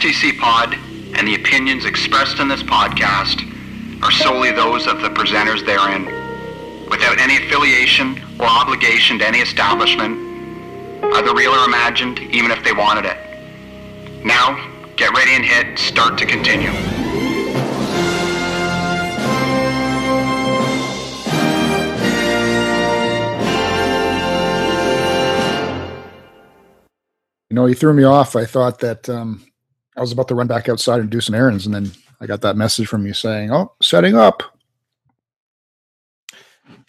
STC Pod and the opinions expressed in this podcast are solely those of the presenters therein, without any affiliation or obligation to any establishment, either real or imagined, even if they wanted it. Now, get ready and hit start to continue. You know, he threw me off. I thought that um, I was about to run back outside and do some errands, and then I got that message from you saying, "Oh, setting up."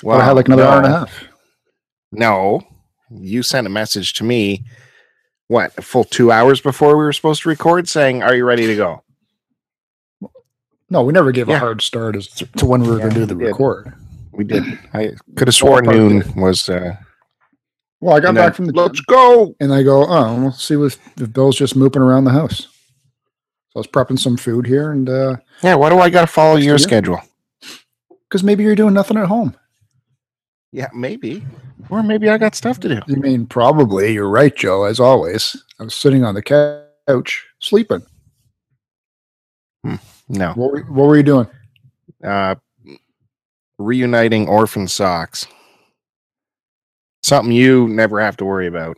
Well, I had like another no. hour and a half. No, you sent a message to me. What a full two hours before we were supposed to record, saying, "Are you ready to go?" No, we never gave Yeah. a hard start as to, to when we were going to do the we did. record. We did. I could have sworn noon was. Uh, Well, I got back then, from the Let's go. and I go, oh, we'll see if, if Bill's just mooping around the house. So I was prepping some food here, and Yeah. Why do I got to follow your you. schedule? because maybe you're doing nothing at home. Yeah, maybe. Or maybe I got stuff to do. You mean probably? You're right, Joe. As always, I was sitting on the couch sleeping. No. What were, what were you doing? Uh, reuniting orphan socks. Something you never have to worry about.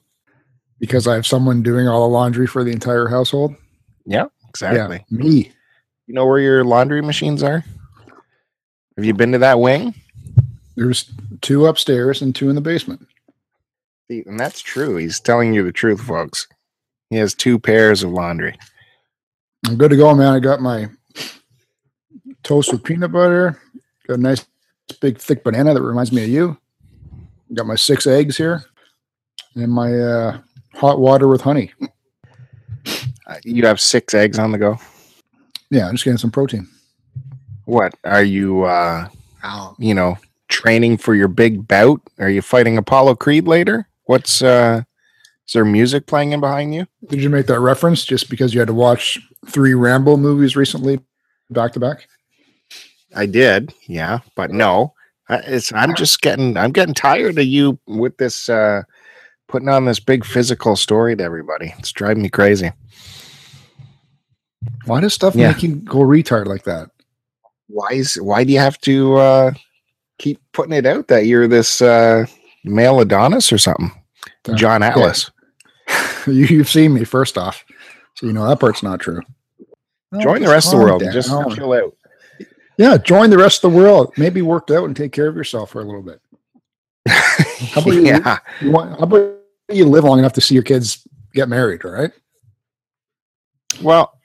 Because I have someone doing all the laundry for the entire household. Exactly. Yeah, me. You know where your laundry machines are? Have you been to that wing? There's two upstairs and two in the basement. And that's true. He's telling you the truth, folks. He has two pairs of laundry. I'm good to go, man. I got my toast with peanut butter. Got a nice big thick banana that reminds me of you. Got my six eggs here, and my uh, hot water with honey. Uh, you have six eggs on the go. Yeah, I'm just getting some protein. What are you? uh You know, training for your big bout? Are you fighting Apollo Creed later? What's uh Is there music playing in behind you? Did you make that reference just because you had to watch three Rambo movies recently, back to back? I did, yeah, but no. I, it's I'm just getting I'm getting tired of you with this uh putting on this big physical story to everybody. It's driving me crazy. Why does stuff Yeah. make you go retard like that? Why is why do you have to uh keep putting it out that you're this uh male Adonis or something? Uh, John Atlas. you, you've seen me first off, so you know that part's not true. No, Join the rest of the world and just chill out. Yeah, join the rest of the world. Maybe work out and take care of yourself for a little bit. How about you? yeah. You want, how about you live long enough to see your kids get married? right? Well,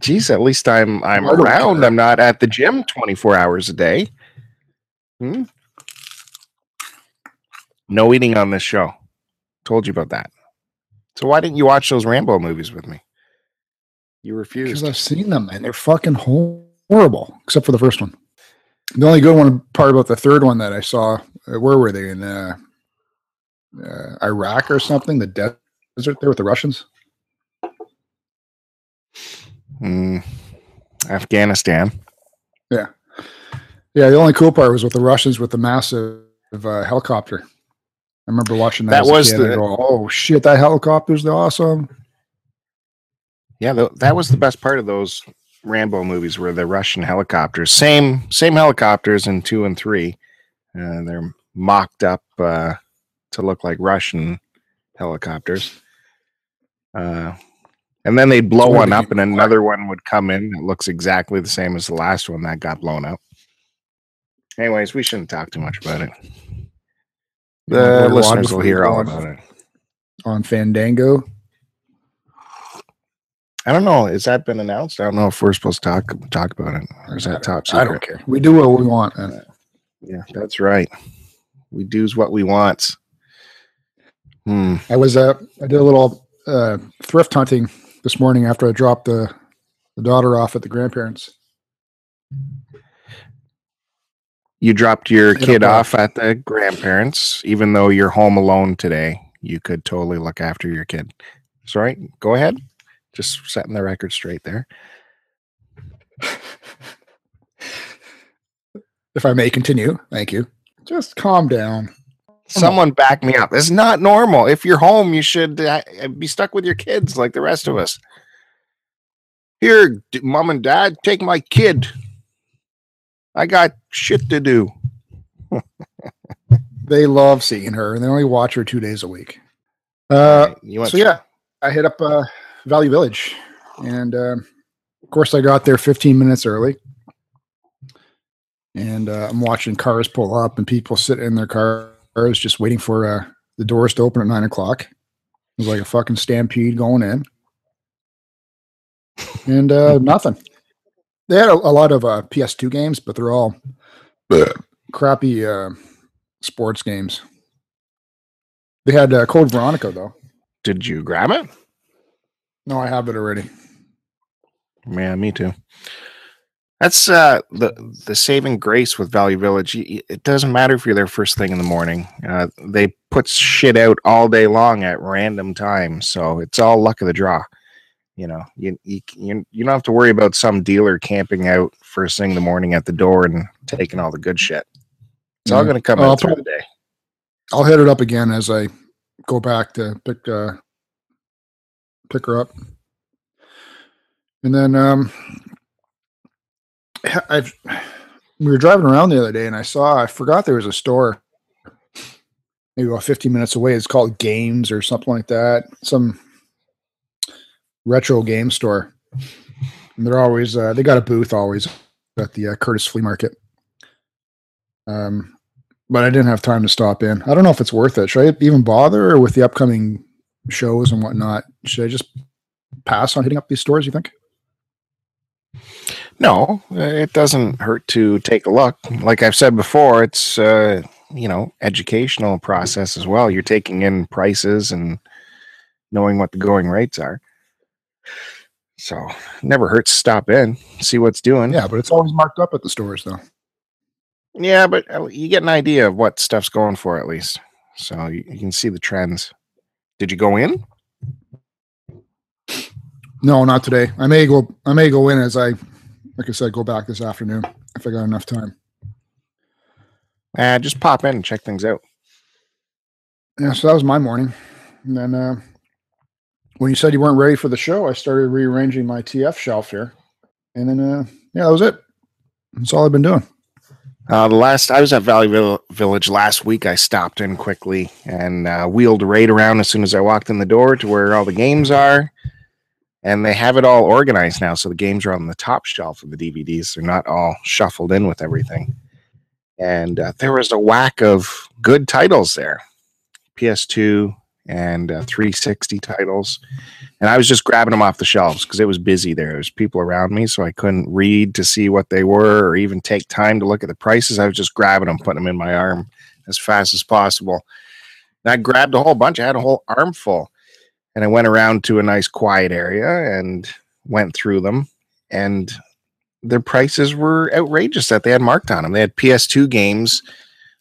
geez, at least I'm I'm don't around. care. I'm not at the gym 24 hours a day. Hmm? No eating on this show. Told you about that. So why didn't you watch those Rambo movies with me? You refused. Because. I've seen them and they're fucking horrible, except for the first one. The only good one part about the third one that I saw, uh, where were they in uh, uh, Iraq or something? The desert there with the Russians. Hmm. Afghanistan. Yeah, Yeah, the only cool part was with the Russians with the massive uh, helicopter. I remember watching that. That was kid the- go, oh shit, that helicopter's awesome. Yeah, tho- that was the best part of those Rambo movies were the Russian helicopters. Same same helicopters in two and three. Uh, they're mocked up uh, to look like Russian helicopters. Uh, and then they'd blow one up, and another one would come in that looks exactly the same as the last one that got blown up. Anyways, we shouldn't talk too much about it. The Lord listeners will hear all about it. on Fandango. I don't know. Has that been announced? I don't know if we're supposed to talk talk about it, or is that top secret? I don't care. We do what we want. Man. Yeah, that's right. We do's what we want. Hmm. I was uh, I did a little uh, thrift hunting this morning after I dropped the the daughter off at the grandparents. You dropped your kid uh, off at the grandparents, even though you're home alone today. You could totally look after your kid. Sorry, go ahead. Just setting the record straight there. If I may continue, thank you. Just calm down. Someone back me up. It's not normal. If you're home, you should uh, be stuck with your kids like the rest of us. Here, d- mom and dad, take my kid. I got shit to do. They love seeing her, and they only watch her two days a week. Uh, so yeah, I hit up uh, Value Village, and um of course I got there 15 minutes early. And uh, I'm watching cars pull up and people sit in their cars just waiting for uh, the doors to open at nine o'clock. It was like a fucking stampede going in, and uh, nothing. They had a, a lot of uh, PS2 games, but they're all crappy uh, sports games. They had uh, Code Veronica though. Did you grab it? No, I have it already. Yeah, me too. That's uh, the the saving grace with Value Village. It doesn't matter if you're there first thing in the morning. Uh, they put shit out all day long at random times, so it's all luck of the draw. You know, you you you, don't have to worry about some dealer camping out first thing in the morning at the door and taking all the good shit. It's all going to come I'll out through the day. I'll hit it up again as I go back to pick uh pick her up. And then um I've we were driving around the other day and I saw I forgot there was a store maybe about 15 minutes away. It's called Games or something like that. Some retro game store. And they're always uh, they got a booth always at the uh, Curtis Flea Market. Um but I didn't have time to stop in. I don't know if it's worth it. Should I even bother or with the upcoming shows and whatnot? Should I just pass on hitting up these stores, you think? No, uh, it doesn't hurt to take a look. Like I've said before, it's uh, you know educational process as well. You're taking in prices and knowing what the going rates are. So never hurts to stop in, see what's doing. Yeah, but it's always marked up at the stores though. yeah, but uh, you get an idea of what stuff's going for at least, so you, you can see the trends. Did you go in? No, not today. I may go I may go in as I like I said, go back this afternoon if I got enough time. Uh, just pop in and check things out. Yeah, so that was my morning. And then uh when you said you weren't ready for the show, I started rearranging my TF shelf here. And then uh yeah, that was it. That's all I've been doing. Uh, the last I was at Value Vill- Village last week, I stopped in quickly and uh, wheeled right around as soon as I walked in the door to where all the games are, and they have it all organized now. So the games are on the top shelf of the DVDs; they're not all shuffled in with everything. And uh, there was a whack of good titles there, PS2 and uh, 360 titles, and I was just grabbing them off the shelves because it was busy there. There's people around me, so I couldn't read to see what they were or even take time to look at the prices. I was just grabbing them, putting them in my arm as fast as possible. And I grabbed a whole bunch. I had a whole armful, and I went around to a nice quiet area and went through them. And their prices were outrageous that they had marked on them. They had PS2 games.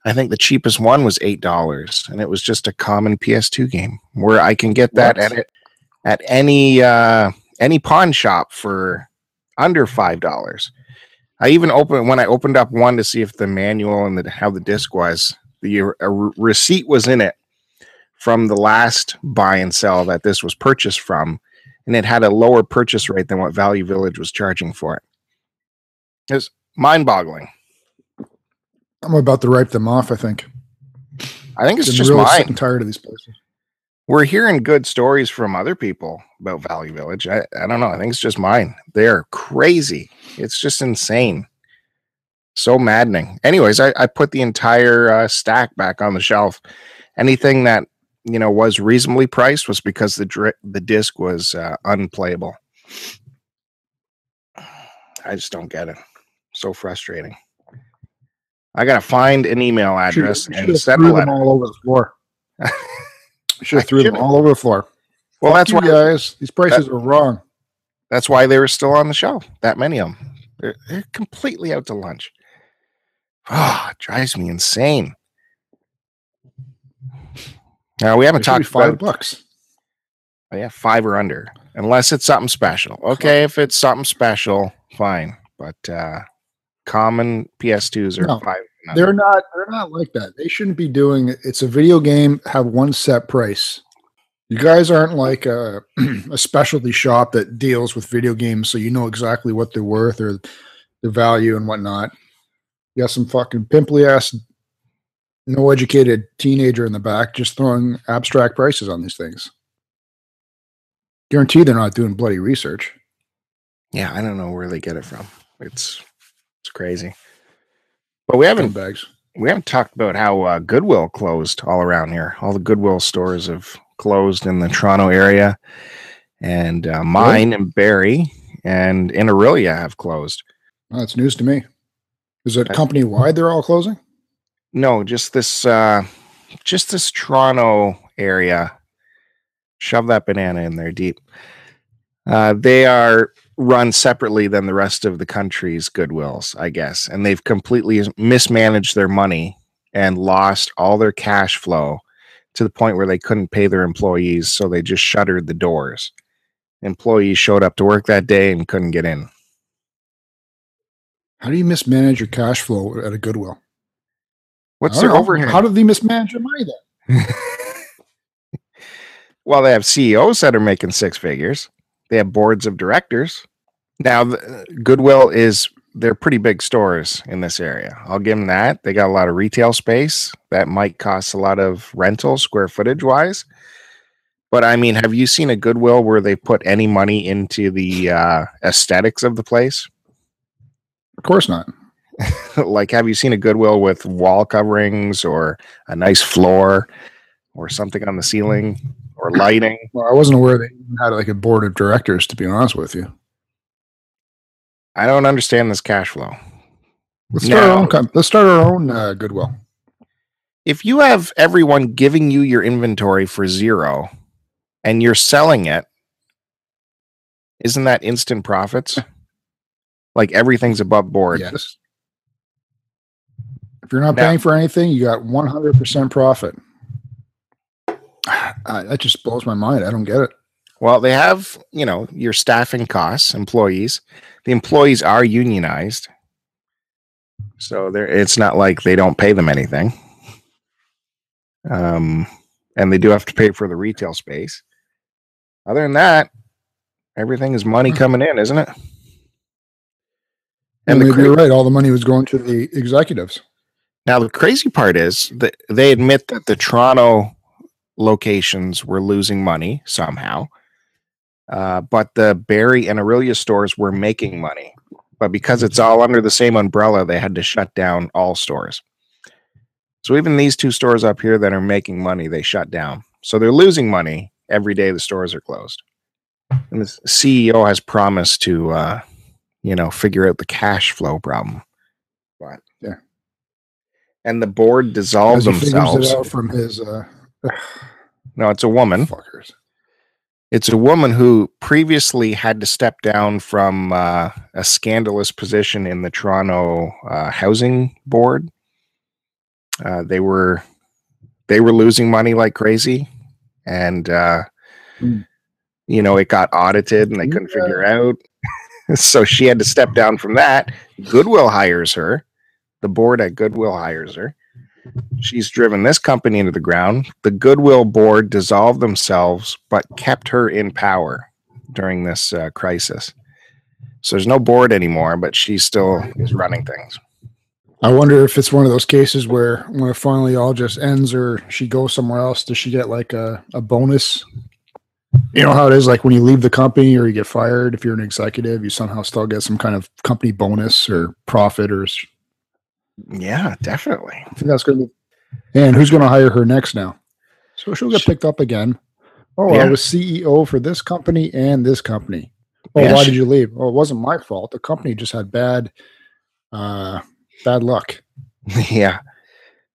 I think the cheapest one was eight dollars, and it was just a common PS2 game where I can get that What? at at any uh, any pawn shop for under five dollars. I even opened when I opened up one to see if the manual and the, how the disc was. The a re- receipt was in it from the last buy and sell that this was purchased from, and it had a lower purchase rate than what Value Village was charging for it. It's mind-boggling. I'm about to wipe them off, I think. I think it's Getting just really mine. and tired of these places. we're hearing good stories from other people about Value Village. I, I don't know. I think it's just mine. They're crazy. It's just insane. So maddening. Anyways, I, I put the entire uh, stack back on the shelf. Anything that you know was reasonably priced was because the dri- the disc was uh, unplayable. I just don't get it. So frustrating. I gotta find an email address Should- and should have send a letter. all over the floor. Should have threw them all over the floor. Well, that's you why guys. These prices are wrong. That's why they were still on the shelf. That many of them. They're, they're completely out to lunch. Ah, it drives me insane. Now we haven't talked five about bucks. oh, yeah five or under, unless it's something special. Okay, if it's something special, fine. But uh common PS2s are No, five. They're not. They're not like that. They shouldn't be doing. it. It's a video game. Have one set price. You guys aren't like a, a specialty shop that deals with video games, so you know exactly what they're worth or the value and whatnot. You got some fucking pimply ass, no educated teenager in the back just throwing abstract prices on these things. Guarantee they're not doing bloody research. Yeah, I don't know where they get it from. It's it's crazy. But we haven't bags. we haven't talked about how uh, Goodwill closed all around here. All the Goodwill stores have closed in the Toronto area, and uh, mine and Barrie and in Orillia have closed. Oh, that's news to me. Is it company wide? They're all closing. No, just this uh, just this Toronto area. Shove that banana in there deep. Uh, they are run separately than the rest of the country's Goodwills, I guess, and they've completely mismanaged their money and lost all their cash flow to the point where they couldn't pay their employees, so they just shuttered the doors. Employees showed up to work that day and couldn't get in. How do you mismanage your cash flow at a Goodwill? What's I their know. overhead? How do they mismanage their money then? well, they have CEOs that are making six figures. They have boards of directors. Now, Goodwill is they're pretty big stores in this area. I'll give them that. They got a lot of retail space that might cost a lot of rental square footage wise. But I mean, have you seen a Goodwill where they put any money into the uh, aesthetics of the place? Of course not. like, have you seen a Goodwill with wall coverings or a nice floor or something on the ceiling or lighting? Well, I wasn't aware they had like a board of directors. To be honest with you, I don't understand this cash flow. let's start No. our own. com- Let's start our own uh, Goodwill. If you have everyone giving you your inventory for zero and you're selling it, isn't that instant profits? Like everything's above board. Yes. If you're not paying for anything, you got 100% profit. Uh, that just blows my mind. I don't get it. Well, they have, you know, your staffing costs, employees. The employees are unionized. So there it's not like they don't pay them anything. Um and they do have to pay for the retail space. Other than that, everything is money Hmm. coming in, isn't it? And And maybe cra- you're right. All the money was going to the executives. Now the crazy part is that they admit that the Toronto locations were losing money somehow, uh, but the Barrie and Orillia stores were making money. But because it's all under the same umbrella, they had to shut down all stores. So even these two stores up here that are making money, they shut down. So they're losing money every day the stores are closed. And the CEO has promised to, uh, you know, figure out the cash flow problem. But. And the board dissolved As he figures themselves. it out from his uh, No, it's a woman. fuckers. It's a woman who previously had to step down from uh, a scandalous position in the Toronto uh, Housing Board. Uh, they were they were losing money like crazy, and uh, Hmm. you know it got audited, and they couldn't Yeah. figure out. so she had to step down from that. Goodwill hires her. The board at Goodwill hires her. She's driven this company into the ground. The Goodwill board dissolved themselves, but kept her in power during this uh, crisis. So there's no board anymore, but she still is running things. I wonder if it's one of those cases where when it finally all just ends or she goes somewhere else, does she get like a, a bonus? You know how it is like when you leave the company or you get fired, if you're an executive, you somehow still get some kind of company bonus or profit or Yeah, definitely. I think that's going to be. And who's going to hire her next now? So she'll get picked up again. Oh, Yeah. I was CEO for this company and this company. Oh, Yeah, why she- did you leave? Oh, it wasn't my fault. The company just had bad, uh, bad luck. yeah.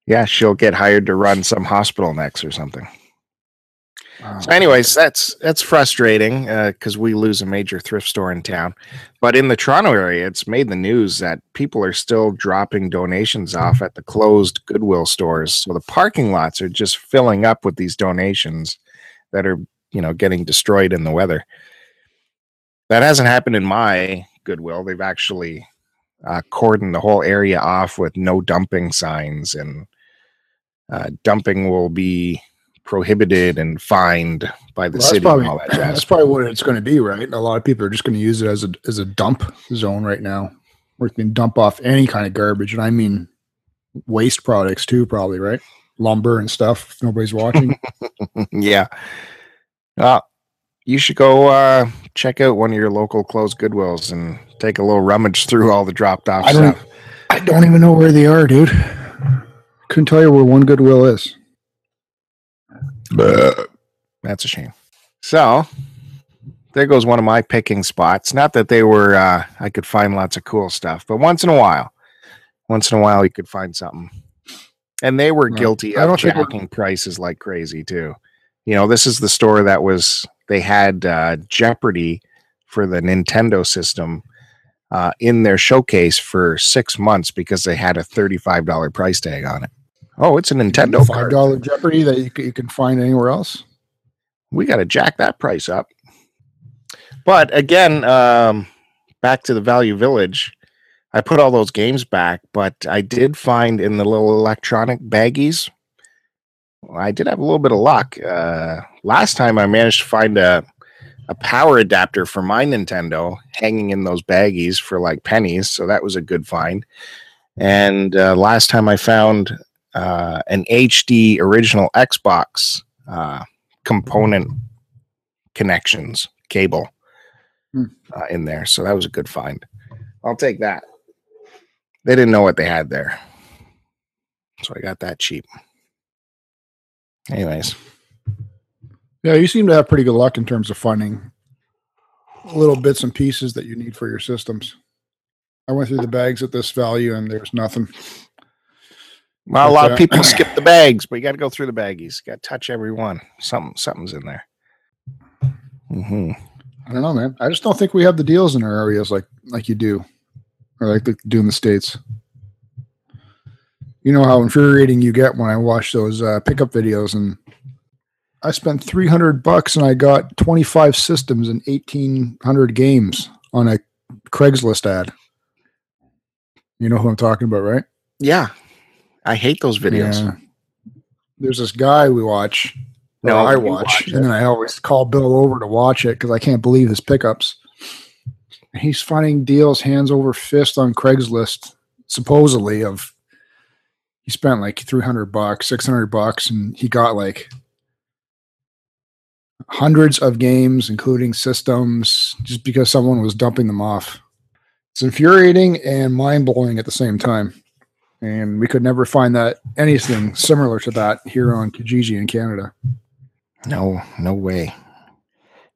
Yeah, she'll get hired to run some hospital next or something. So, anyways, that's that's frustrating because we lose a major thrift store in town. But in the Toronto area, it's made the news that people are still dropping donations off at the closed Goodwill stores. So the parking lots are just filling up with these donations that are, you know, getting destroyed in the weather. That hasn't happened in my Goodwill. They've actually uh, cordoned the whole area off with no dumping signs, and uh, dumping will be prohibited and fined by the Well, city probably and all that that's probably what it's going to be, right? A lot of people are just going to use it as a as a dump zone right now, where you can dump off any kind of garbage, and I mean waste products too, probably right, lumber and stuff. If nobody's watching. yeah. Uh, you should go uh, check out one of your local closed Goodwills and take a little rummage through all the dropped off I stuff. I don't even know where they are, dude. Couldn't tell you where one Goodwill is. That's a shame. So there goes one of my picking spots. Not that they were uh, I could find lots of cool stuff, but once in a while, once in a while you could find something. And they were guilty I of don't think we're- jacking prices like crazy too. You know, this is the store that was they had uh, Jeopardy for the Nintendo system uh, in their showcase for six months because they had a thirty-five dollar price tag on it. Oh, it's a Nintendo Five dollar Jeopardy that you, you can find anywhere else. we got to jack that price up. But again, um, back to the Value Village, I put all those games back, but I did find in the little electronic baggies, I did have a little bit of luck. Uh, last time I managed to find a a power adapter for my Nintendo hanging in those baggies for like pennies, so that was a good find. And uh, last time I found uh, an HD original Xbox uh, component connections cable Hmm. uh, in there. So that was a good find. I'll take that. They didn't know what they had there. So I got that cheap. Anyways, Yeah, you seem to have pretty good luck in terms of finding little bits and pieces that you need for your systems. I went through the bags at this value and there's nothing. Well, a lot of people skip the bags, but you got to go through the baggies. Got to touch every one. Something, something's in there. hmm I don't know, man. I just don't think we have the deals in our areas like like you do, or like they do in the states. You know how infuriating you get when I watch those uh, pickup videos, and I spent three hundred bucks and I got twenty five systems and eighteen hundred games on a Craigslist ad. You know who I'm talking about, right? Yeah, I hate those videos. Yeah. There's this guy we watch. No, I watch, watch and then I always call Bill over to watch it because I can't believe his pickups. He's finding deals hands over fist on Craigslist, supposedly of he spent like three hundred bucks, six hundred bucks, and he got like hundreds of games, including systems, just because someone was dumping them off. It's infuriating and mind blowing at the same time. And we could never find that anything similar to that here on Kijiji in Canada. No, no way.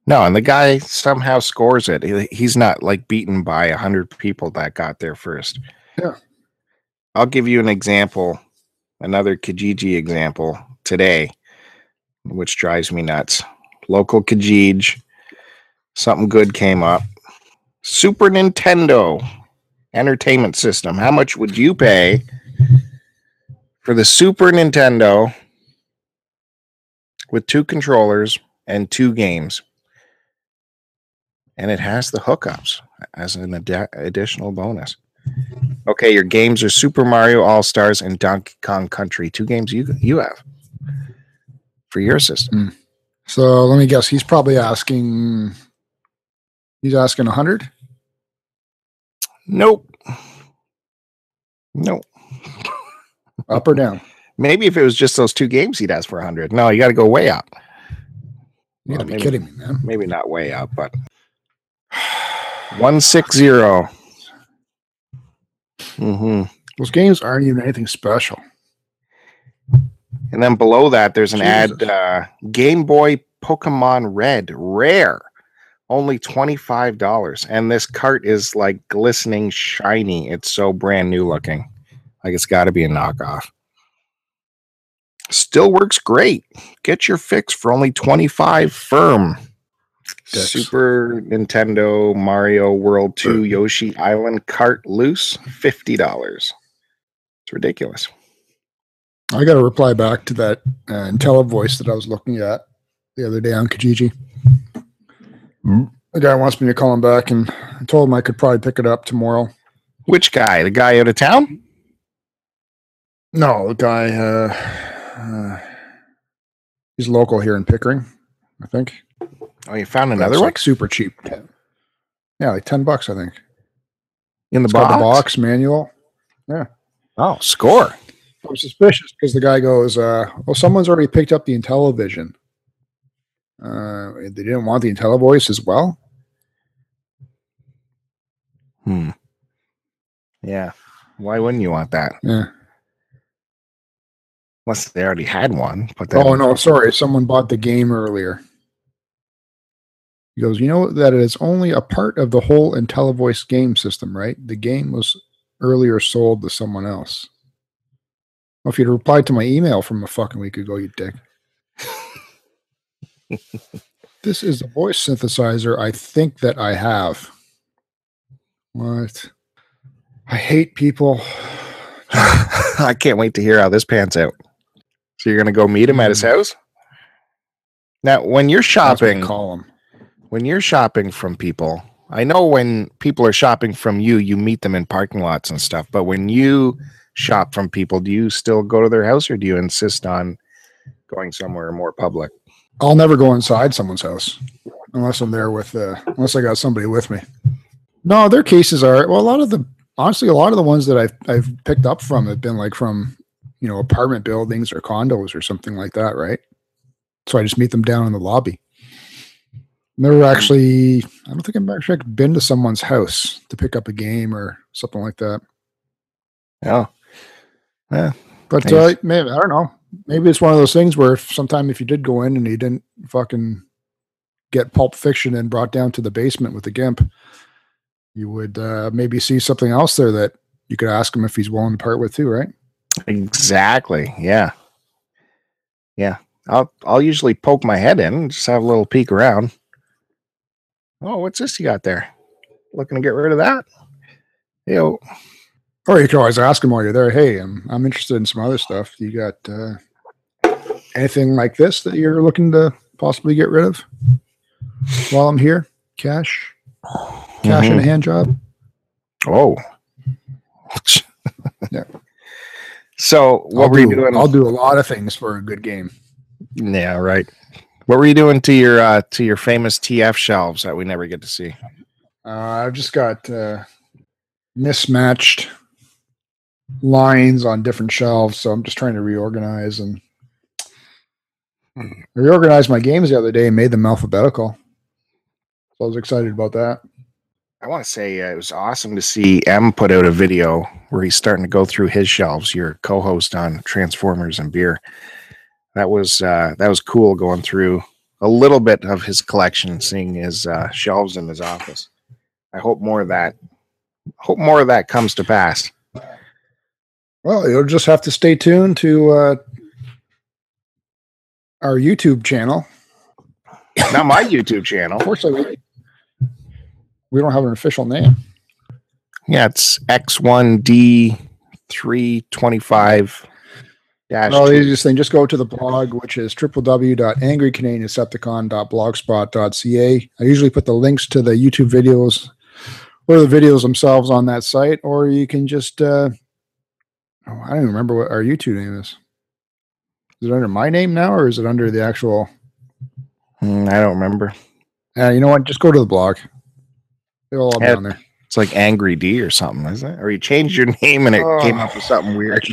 No, and the guy somehow scores it. He's not like beaten by a hundred people that got there first. Yeah. I'll give you an example, another Kijiji example today, which drives me nuts. Local Kijiji, something good came up. Super Nintendo entertainment system. How much would you pay for the Super Nintendo with two controllers and two games? And it has the hookups as an ad- additional bonus. Okay, your games are Super Mario All Stars and Donkey Kong Country, two games you you have for your system. Hmm. So let me guess. He's probably asking. He's asking a hundred. Nope. Nope. Up or down? Maybe if it was just those two games, he'd ask for a hundred. No, you got to go way up. You gotta Well, be maybe- kidding me, man. Maybe not way up, but one six zero. Mm-hmm. Those games aren't even anything special. And then below that, there's an ad uh, Game Boy Pokemon Red Rare, only $25. And this cart is like glistening shiny. It's so brand new looking. Like it's got to be a knockoff. Still works great. Get your fix for only 25 firm. Dicks. Super Nintendo Mario World 2 Yoshi Island cart loose, $50. It's ridiculous. I got to reply back to that uh, IntelliVoice that I was looking at the other day on Kijiji. The guy wants me to call him back, and I told him I could probably pick it up tomorrow. Which guy? The guy out of town? No, the guy. Uh, uh, He's local here in Pickering, I think. Oh, you found another one like super cheap. Yeah, like ten bucks, I think. in the It's box. the box manual. Yeah. Oh, score. I'm suspicious because the guy goes, uh, "Well, someone's already picked up the Intellivision. Uh, they didn't want the IntelliVoice as well. Hmm. Yeah. Why wouldn't you want that? Yeah. Unless they already had one. But Oh no, sorry, someone bought the game earlier. He goes, you know that it is only a part of the whole IntelliVoice game system, right? The game was earlier sold to someone else. Well, if you'd replied to my email from a fucking week ago, you dick. this is the voice synthesizer I think that I have. What? I hate people. I can't wait to hear how this pans out. So you're gonna go meet him at his Hmm. house? Now, when you're That's what I shopping, call them. when you're shopping from people, I know when people are shopping from you, you meet them in parking lots and stuff. But when you shop from people, do you still go to their house or do you insist on going somewhere more public? I'll never go inside someone's house unless I'm there with uh unless I got somebody with me. No, their cases are well a lot of the honestly a lot of the ones that I've I've picked up from have been like from you know apartment buildings or condos or something like that, right? So I just meet them down in the lobby. Never actually I don't think I've actually been to someone's house to pick up a game or something like that. Yeah, yeah. But Nice. uh, maybe I don't know. Maybe it's one of those things where if sometime if you did go in and you didn't fucking get Pulp Fiction and brought down to the basement with the gimp, you would uh, maybe see something else there that you could ask him if he's willing to part with too, right? exactly. Yeah. Yeah. I'll I'll usually poke my head in just have a little peek around. Oh, what's this you got there? Looking to get rid of that? Yo, Or you can always ask him while you're there. Hey, I'm I'm interested in some other stuff. You got uh, anything like this that you're looking to possibly get rid of while I'm here? Cash, cash and a hand job. Oh. Yeah. So what I'll were you do- doing? I'll do a lot of things for a good game. Yeah, right. What were you doing to your uh to your famous TF shelves that we never get to see? Uh, I've just got uh, mismatched lines on different shelves, so I'm just trying to reorganize and I reorganized my games the other day and made them alphabetical. So I was excited about that. I want to say uh, it was awesome to see M put out a video where he's starting to go through his shelves. Your co-host on Transformers and beer. That was uh, that was cool going through a little bit of his collection, seeing his uh, shelves in his office. I hope more of that. Hope more of that comes to pass. Well, you'll just have to stay tuned to uh, our YouTube channel. Not my YouTube channel. Unfortunately, we- we don't have an official name. Yeah, it's X1D three twenty five. Dash Well, the easiest thing, just go to the blog, which is www.angrycanadiandecepticon.blogspot.ca. I usually put the links to the YouTube videos or the videos themselves on that site, or you can just, uh, oh, I don't even remember what our YouTube name is. Is it under my name now, or is it under the actual? Mm, I don't remember. Uh, you know what? Just go to the blog. It'll all be Yeah. on there. It's like Angry D or something, isn't it? Or you changed your name and it came Oh. up with something weird.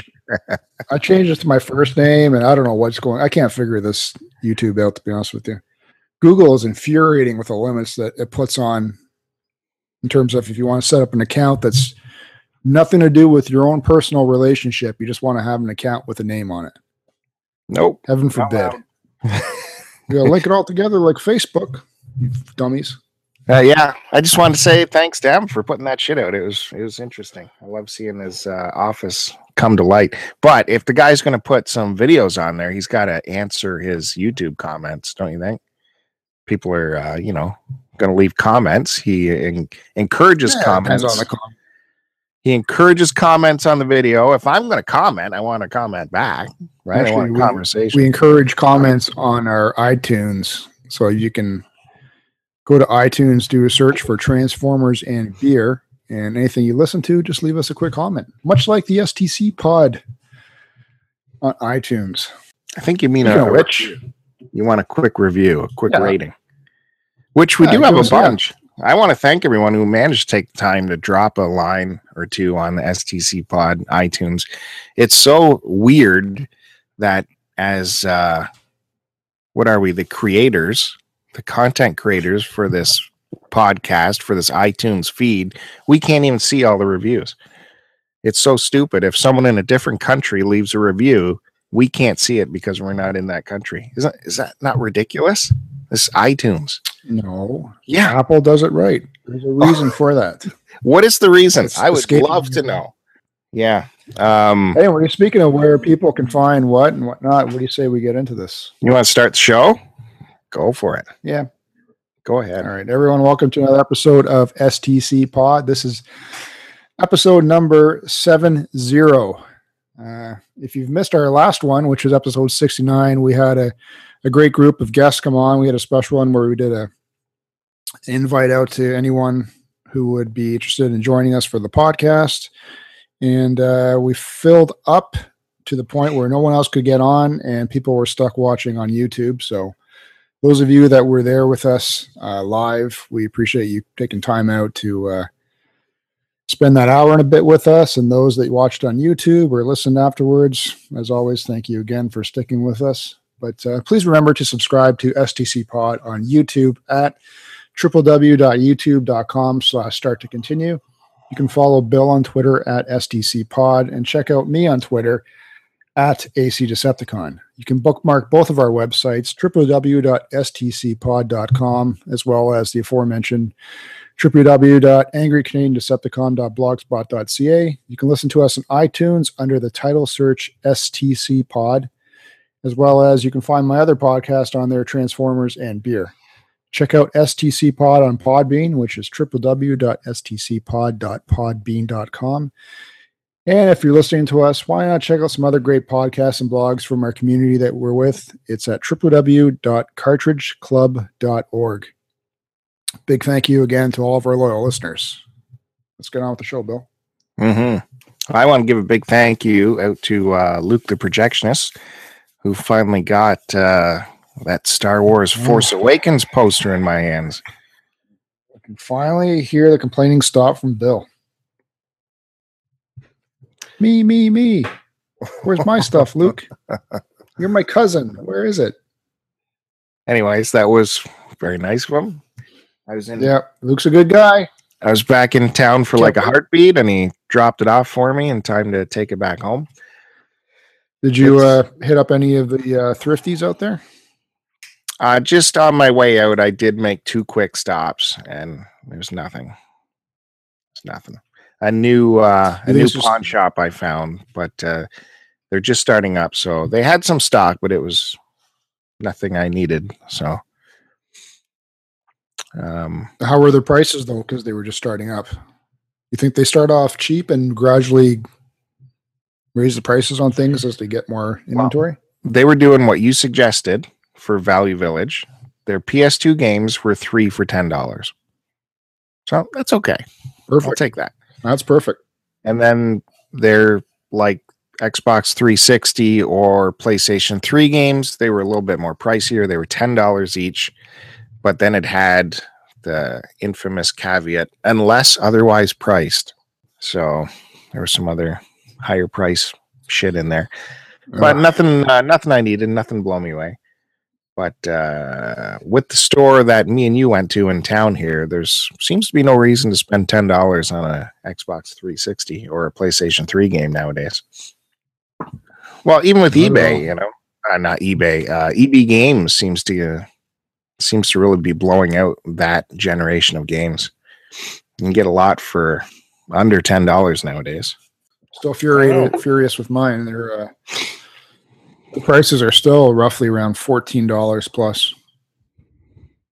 I changed it to my first name, and I don't know what's going. I can't figure this YouTube out to be honest with you. Google is infuriating with the limits that it puts on in terms of if you want to set up an account that's nothing to do with your own personal relationship, you just want to have an account with a name on it. Nope. Heaven forbid. You gotta link it all together like Facebook, you dummies. Uh, yeah, I just wanted to say thanks to him for putting that shit out. It was it was interesting. I love seeing his uh, office come to light. But if the guy's going to put some videos on there, he's got to answer his YouTube comments, don't you think? People are, uh, you know, going to leave comments. He en- encourages Yeah, comments. on the com- he encourages comments on the video. If I'm going to comment, I want to comment back, right? I want a we- conversation. we encourage comments on our iTunes. So you can go to iTunes, do a search for Transformers and beer, and anything you listen to, just leave us a quick comment. Much like the STC pod on iTunes. I think you mean Speaking a, which- You want a quick review, a quick Yeah. rating, which we Yeah, do have a bunch. I want to thank everyone who managed to take the time to drop a line or two on the STC Pod iTunes. It's so weird that as uh, what are we, the creators, the content creators for this podcast, for this iTunes feed, we can't even see all the reviews. It's so stupid. If someone in a different country leaves a review, we can't see it because we're not in that country. Is that is that not ridiculous? This iTunes. No, Yeah. Apple does it right. There's a reason for that. What is the reason? It's I would love to know. Yeah. Um, Anyway, speaking of where people can find what and whatnot, what do you say we get into this? you want to start the show? Go for it. Yeah. Go ahead. All right, everyone, welcome to another episode of STC Pod. This is episode number seven zero. Uh, if you've missed our last one, which was episode 69, we had a, a great group of guests come on. We had a special one where we did a invite out to anyone who would be interested in joining us for the podcast. And uh, we filled up to the point where no one else could get on and people were stuck watching on YouTube. So those of you that were there with us uh, live, we appreciate you taking time out to uh, spend that hour and a bit with us. And those that watched on YouTube or listened afterwards, as always, thank you again for sticking with us. But uh, please remember to subscribe to STC Pod on YouTube at www.youtube.com slash start to continue. You can follow Bill on Twitter at STC Pod and check out me on Twitter at AC Decepticon. You can bookmark both of our websites, www.stcpod.com, as well as the aforementioned www.angrycanadiandecepticon.blogspot.ca. You can listen to us on iTunes under the title search STC Pod, as well as you can find my other podcast on there, Transformers and Beer. Check out STC Pod on Podbean, which is www.stcpod.podbean.com. And if you're listening to us, why not check out some other great podcasts and blogs from our community that we're with? It's at www.cartridgeclub.org. Big thank you again to all of our loyal listeners. Let's get on with the show, Bill. hmm I want to give a big thank you out to uh, Luke the Projectionist, who finally got uh, that Star Wars Force Awakens poster in my hands. I can finally hear the complaining stop from Bill. Me, me, me. Where's my stuff, Luke? You're my cousin. Where is it? Anyways, that was very nice of him. I was in Yeah, Luke's a good guy. I was back in town for like a heartbeat and he dropped it off for me in time to take it back home. Did you uh, hit up any of the uh, thrifties out there? Uh, just on my way out, I did make two quick stops and there's nothing. There's nothing. A new uh, a new just- pawn shop I found, but uh, they're just starting up. So they had some stock, but it was nothing I needed. So um, How were their prices though? Because they were just starting up. You think they start off cheap and gradually raise the prices on things as they get more inventory? they were doing what you suggested for Value Village. Their PS2 games were three for ten dollars. So that's okay. I'll take that. That's perfect. And then they're like Xbox 360 or PlayStation 3 games. They were a little bit more pricier. They were ten dollars each, but then it had the infamous caveat, unless otherwise priced. So there were some other higher price shit in there. But nothing uh, nothing i needed nothing blow me away. But uh with the store that me and you went to in town here there's seems to be no reason to spend ten dollars on a xbox 360 or a playstation 3 game nowadays. Well even with ebay all. you know uh, not ebay uh eb games seems to uh, seems to really be blowing out that generation of games. You can get a lot for under ten dollars nowadays still furious, furious with mine. They're uh, the prices are still roughly around fourteen dollars plus.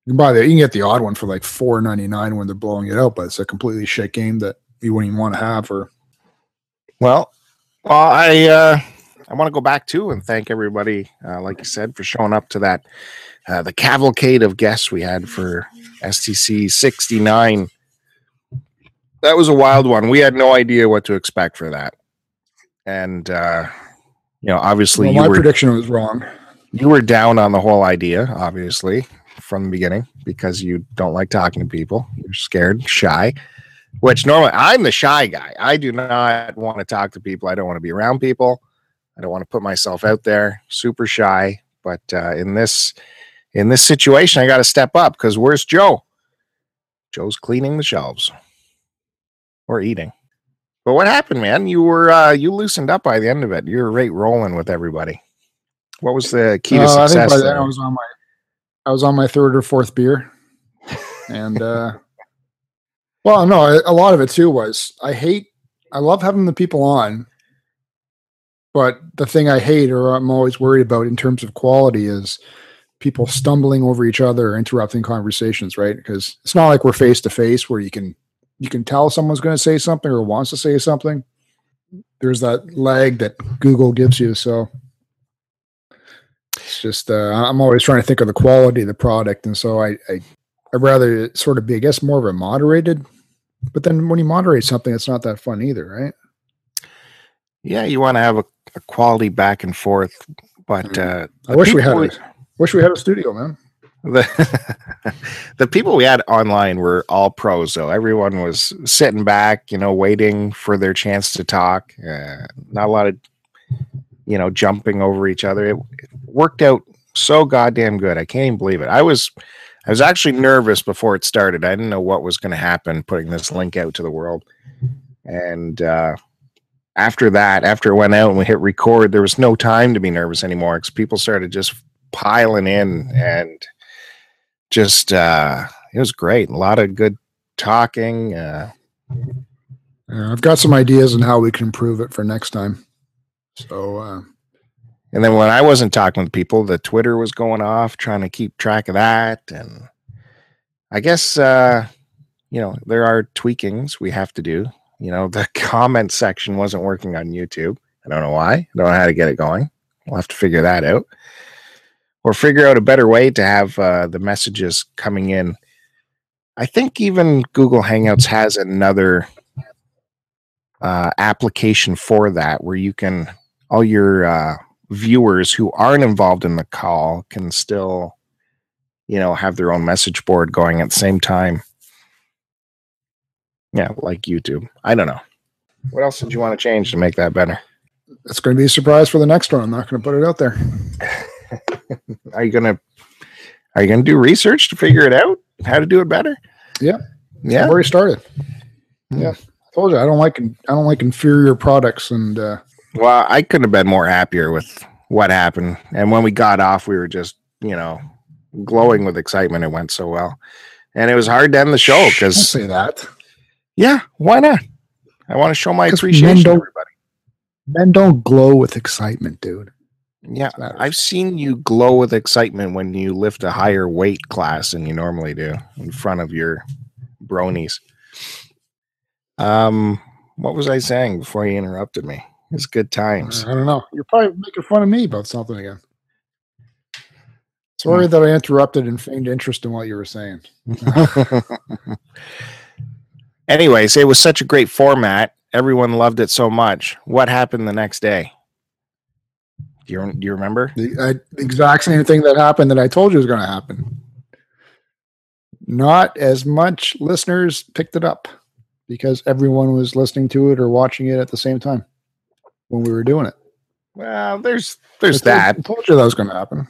You can buy the you can get the odd one for like four ninety nine when they're blowing it out, but it's a completely shit game that you wouldn't even want to have. Or Well, well, I uh, I want to go back to and thank everybody, uh, like you said, for showing up to that uh, the cavalcade of guests we had for STC sixty nine. That was a wild one. We had no idea what to expect for that, and uh, you know, obviously well, you my were prediction was wrong. you were down on the whole idea, obviously, from the beginning because you don't like talking to people. You're scared, shy. Which normally I'm the shy guy. I do not want to talk to people. I don't want to be around people. I don't want to put myself out there. Super shy. But uh, in this in this situation, I got to step up because where's Joe? Joe's cleaning the shelves or eating. But what happened, man? You were uh, you loosened up by the end of it. You were right rolling with everybody. What was the key to Uh, I think success? by then? I was on my I was on my third or fourth beer, and uh, well, no, a- a lot of it too was I hate I love having the people on, but the thing I hate or I'm always worried about in terms of quality is people stumbling over each other, interrupting conversations, right? Because it's not like we're face to face where you can you can tell someone's going to say something or wants to say something. There's that lag that Google gives you, so it's just uh, I'm always trying to think of the quality of the product, and so I, I I'd rather sort of be, I guess, more of a moderated. But then when you moderate something, it's not that fun either, right? Yeah, you want to have a, a quality back and forth, but Mhm. uh, I wish we had a, wish we had a studio, man. The the people we had online were all pros though. Everyone was sitting back you know waiting for their chance to talk uh, not a lot of you know jumping over each other. It, it worked out so goddamn good. I can't even believe it. I was i was actually nervous before it started. I didn't know what was going to happen putting this link out to the world. And uh after that after it went out and we hit record there was no time to be nervous anymore because people started just piling in and just uh it was great. A lot of good talking uh Uh, I've got some ideas on how we can improve it for next time. So uh, and then when i wasn't talking with people the twitter was going off trying to keep track of that. And i guess uh you know there are tweakings we have to do. You know the comment section wasn't working on youtube. I don't know why. I don't know how to get it going. We'll have to figure that out or figure out a better way to have uh, the messages coming in. I think even google hangouts has another uh, application for that where you can all your uh, viewers who aren't involved in the call can still you know have their own message board going at the same time. Yeah like youtube. I don't know. What else did you want to change to make that better? It's going to be a surprise for the next one. I'm not going to put it out there. are you gonna are you gonna do research to figure it out how to do it better Yeah. Yeah already started. Hmm. Yeah, I told you I don't like I don't like inferior products, and uh, well i couldn't have been more happier with what happened and when we got off we were just you know glowing with excitement it went so well and it was hard to end the show because say that. Yeah, why not? I want to show my men appreciation to everybody. Men don't glow with excitement, dude. Yeah. I've seen you glow with excitement when you lift a higher weight class than you normally do in front of your bronies. Um, what was I saying before you interrupted me? It's good times. I don't know. You're probably making fun of me about something again. Sorry that I interrupted and feigned interest in what you were saying. Anyways, it was such a great format. Everyone loved it so much. What happened the next day? Do you, do you remember? The I, the exact same thing that happened that I told you was going to happen. Not as much listeners picked it up because everyone was listening to it or watching it at the same time when we were doing it. Well, there's there's I told- that. I told you that was going to happen.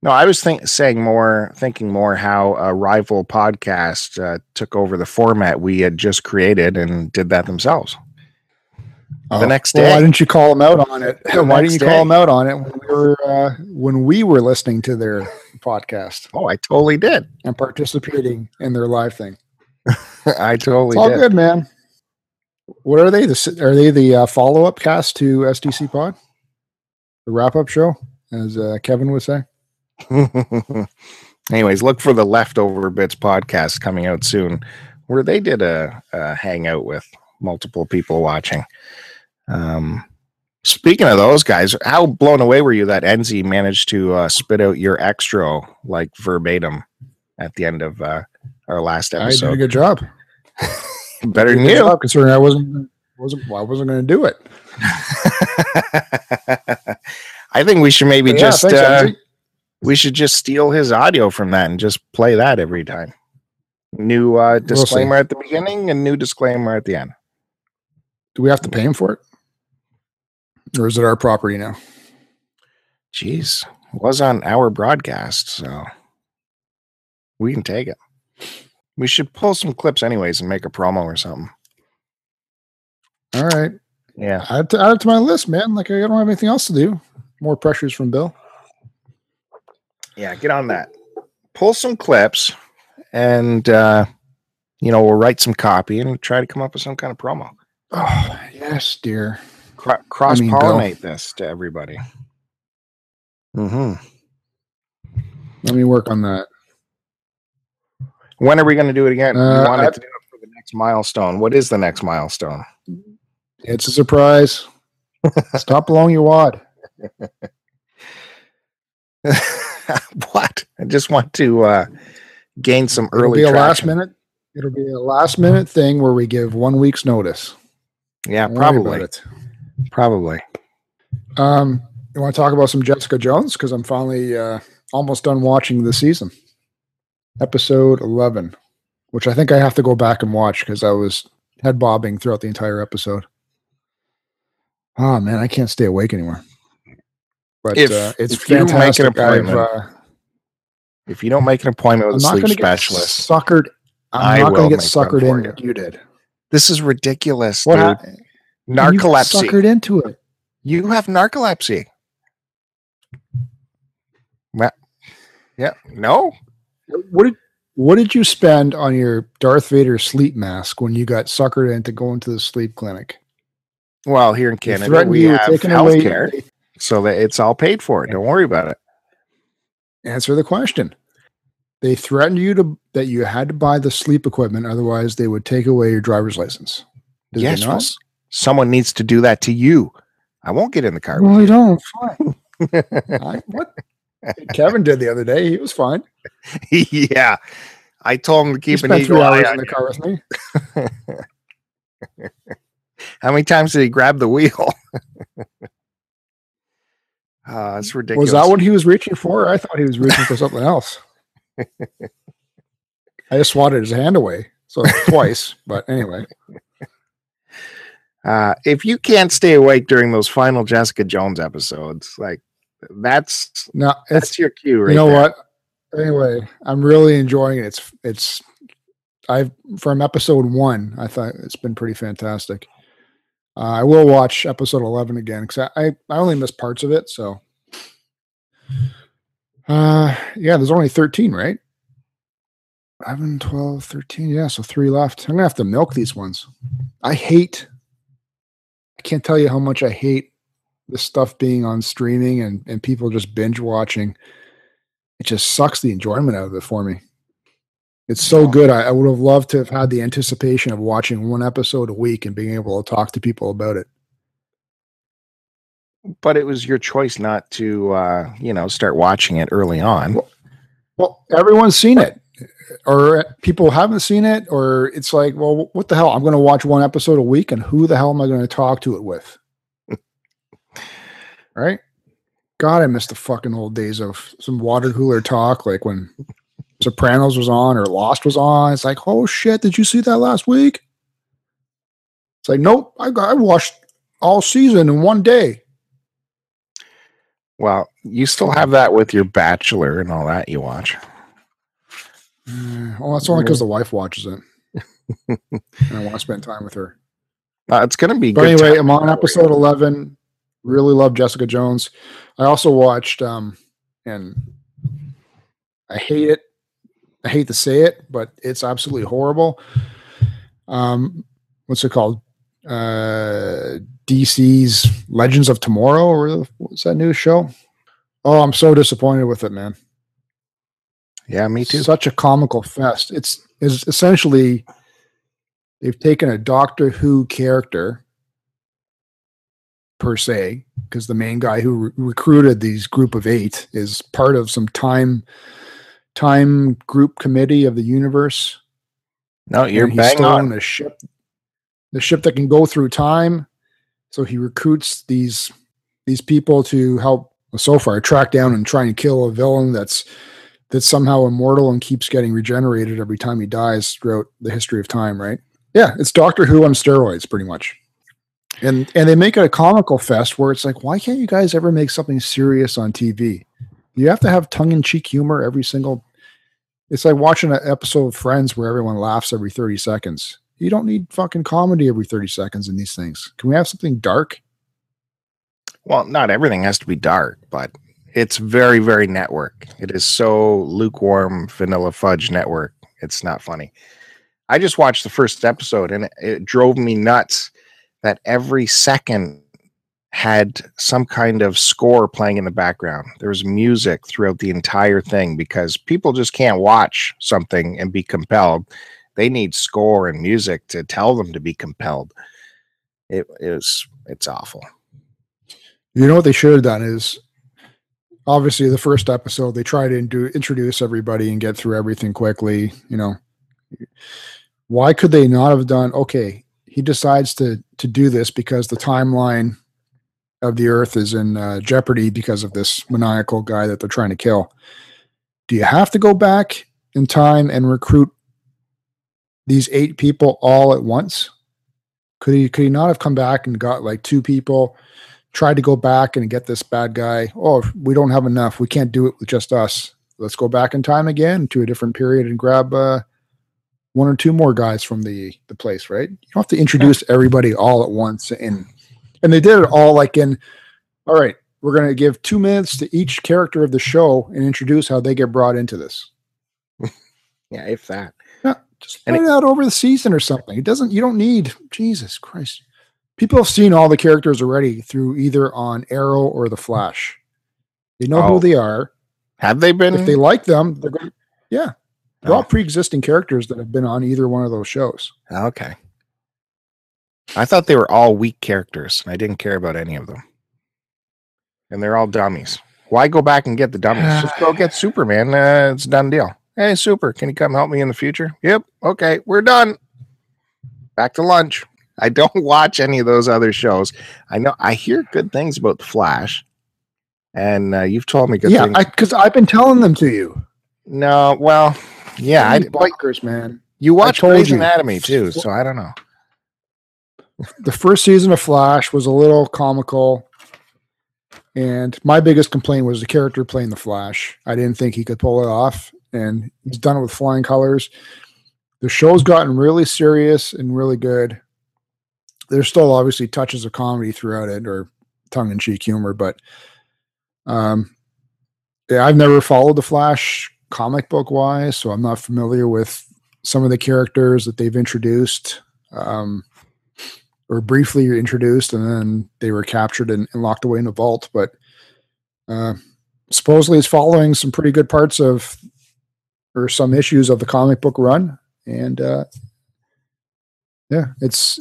No, I was think, saying more, thinking more how a rival podcast uh, took over the format we had just created and did that themselves. The next day. Well, why didn't you call them out on it? The why didn't you day. call them out on it when we were uh, when we were listening to their podcast Oh, I totally did. and participating in their live thing? I totally It's all did. good, man. What are they? The are they the uh, follow up cast to SDC Pod, the wrap up show, as uh, Kevin would say? Anyways, look for the leftover bits podcast coming out soon, where they did a, a hangout with multiple people watching. Um, speaking of those guys, how blown away were you that Enzi managed to uh, spit out your extra like verbatim at the end of uh, our last episode? I did a good job. Better than you. job, considering I wasn't wasn't well, I wasn't going to do it. I think we should maybe yeah, just thanks, uh, we should just steal his audio from that and just play that every time. New uh, disclaimer at the beginning and new disclaimer at the end. do we have to pay him for it, or is it our property now? Jeez, it was on our broadcast, so we can take it. We should pull some clips anyways and make a promo or something. All right, Yeah. add to, add it to my list, man. Like I don't have anything else to do. More pressures from Bill. Yeah, get on that. Pull some clips and uh you know, we'll write some copy and try to come up with some kind of promo. Oh yes, dear. Cro- cross mean, Bill. pollinate this to everybody. hmm Let me work on that. When are we going to do it again? Uh, we wanted I- to do it for the next milestone. What is the next milestone? It's a surprise. Stop blowing your wad. what? I just want to uh gain some early. It'll early be a last minute. It'll be a last minute thing where we give one week's notice. Yeah, Don't worry about probably. Probably. Um, you want to talk about some Jessica Jones? Because I'm finally uh, almost done watching the season. Episode 11, which I think I have to go back and watch because I was head bobbing throughout the entire episode. Oh man, I can't stay awake anymore. But If- uh, it's if you don't make an appointment uh, If you don't make an appointment I'm with a not sleep going to get specialist, suckered. I'm I not going to get suckered in you. like you did. this is ridiculous, What dude. happened? Narcolepsy. You suckered into it. You have narcolepsy. Well, yeah, no. What did what did you spend on your Darth Vader sleep mask when you got suckered into going to the sleep clinic? Well, here in Canada, we you have taking health away- care, so that it's all paid for. Don't worry about it. Answer the question. They threatened you to that you had to buy the sleep equipment, otherwise they would take away your driver's license. Did yes, they well, not? s- someone needs to do that to you. I won't get in the car. Well, I don't. Fine. I, what Kevin did the other day, he was fine. yeah, I told him to keep an eagle eye in the car with me. How many times did he grab the wheel? uh, it's ridiculous. Was that what he was reaching for? I thought he was reaching for something else. I just swatted his hand away. So twice, but anyway. Uh, if you can't stay awake during those final Jessica Jones episodes, like that's No, that's your cue, right? you know there. what? Anyway, I'm really enjoying it. It's it's I've from episode one, I thought it's been pretty fantastic. Uh, I will watch episode eleven again because I, I I only missed parts of it. So, uh, yeah, there's only thirteen, right? 11, 12, 13. Yeah, so three left. I'm gonna have to milk these ones. I hate. Can't tell you how much I hate the stuff being on streaming and and people just binge watching it just sucks the enjoyment out of it for me. It's so good. I, I would have loved to have had the anticipation of watching one episode a week and being able to talk to people about it. but it was your choice not to, uh, you know, start watching it early on. Well- Well, everyone's seen it, or people haven't seen it, or it's like, well, what the hell? I'm going to watch one episode a week, and who the hell am I going to talk to it with? right? God, I miss the fucking old days of some water cooler talk, like when Sopranos was on or Lost was on. It's like, oh shit, did you see that last week? It's like, nope, I got I watched all season in one day. Well, you still have that with your Bachelor and all that you watch. Well, that's only because the wife watches it. and I want to spend time with her. Uh, it's going to be But good. anyway. I'm on episode 11. Really love Jessica Jones. I also watched, um, and I hate it. I hate to say it, but it's absolutely horrible. Um, what's it called? Uh, DC's Legends of Tomorrow, or what's that new show? Oh, I'm so disappointed with it, man. Yeah, me too. Such a comical fest. It's is essentially they've taken a Doctor Who character per se, because the main guy who re- recruited these group of eight is part of some time time group committee of the universe. No, you're bang on. a ship, the ship that can go through time. So he recruits these these people to help so far track down and try and kill a villain that's that's somehow immortal and keeps getting regenerated every time he dies throughout the history of time, right? Yeah, it's Doctor Who on steroids, pretty much. And and they make it a comical fest where it's like, why can't you guys ever make something serious on TV? You have to have tongue in cheek humor every single. It's like watching an episode of Friends where everyone laughs every thirty seconds. You don't need fucking comedy every thirty seconds in these things. Can we have something dark? Well, not everything has to be dark, but it's very, very network. It is so lukewarm, vanilla fudge network. It's not funny. I just watched the first episode and it, drove me nuts that every second had some kind of score playing in the background. There was music throughout the entire thing because people just can't watch something and be compelled. They need score and music to tell them to be compelled. It is it's awful. You know what they should have done is obviously the first episode they try to introduce everybody and get through everything quickly, you know. Why could they not have done okay, he decides to to do this because the timeline of the earth is in uh, jeopardy because of this maniacal guy that they're trying to kill. Do you have to go back in time and recruit these eight people all at once? Could he could he not have come back and got like two people, tried to go back and get this bad guy? Oh, we don't have enough. We can't do it with just us. Let's go back in time again to a different period and grab uh, one or two more guys from the the place, right? You don't have to introduce everybody all at once and and they did it all like in all right, we're going to give 2 minutes to each character of the show and introduce how they get brought into this. yeah, if that. Yeah, just it, it out over the season or something. It doesn't you don't need Jesus Christ. People have seen all the characters already through either on Arrow or The Flash. They know oh. who they are. Have they been? If they like them, they're going. Yeah, they're oh. all pre-existing characters that have been on either one of those shows. Okay. I thought they were all weak characters, and I didn't care about any of them. And they're all dummies. Why go back and get the dummies? Just go get Superman. Uh, it's a done deal. Hey, Super, can you come help me in the future? Yep. Okay, we're done. Back to lunch. I don't watch any of those other shows. I know I hear good things about the Flash, and uh, you've told me good yeah, things. Yeah, because I've been telling them to you. No, well, yeah, I bikers, man. You watch Grey's Anatomy too, so I don't know. The first season of Flash was a little comical, and my biggest complaint was the character playing the Flash. I didn't think he could pull it off, and he's done it with flying colors. The show's gotten really serious and really good. There's still obviously touches of comedy throughout it, or tongue in cheek humor, but um, yeah, I've never followed the Flash comic book wise, so I'm not familiar with some of the characters that they've introduced um, or briefly introduced, and then they were captured and, and locked away in a vault. But uh, supposedly, it's following some pretty good parts of or some issues of the comic book run, and uh, yeah, it's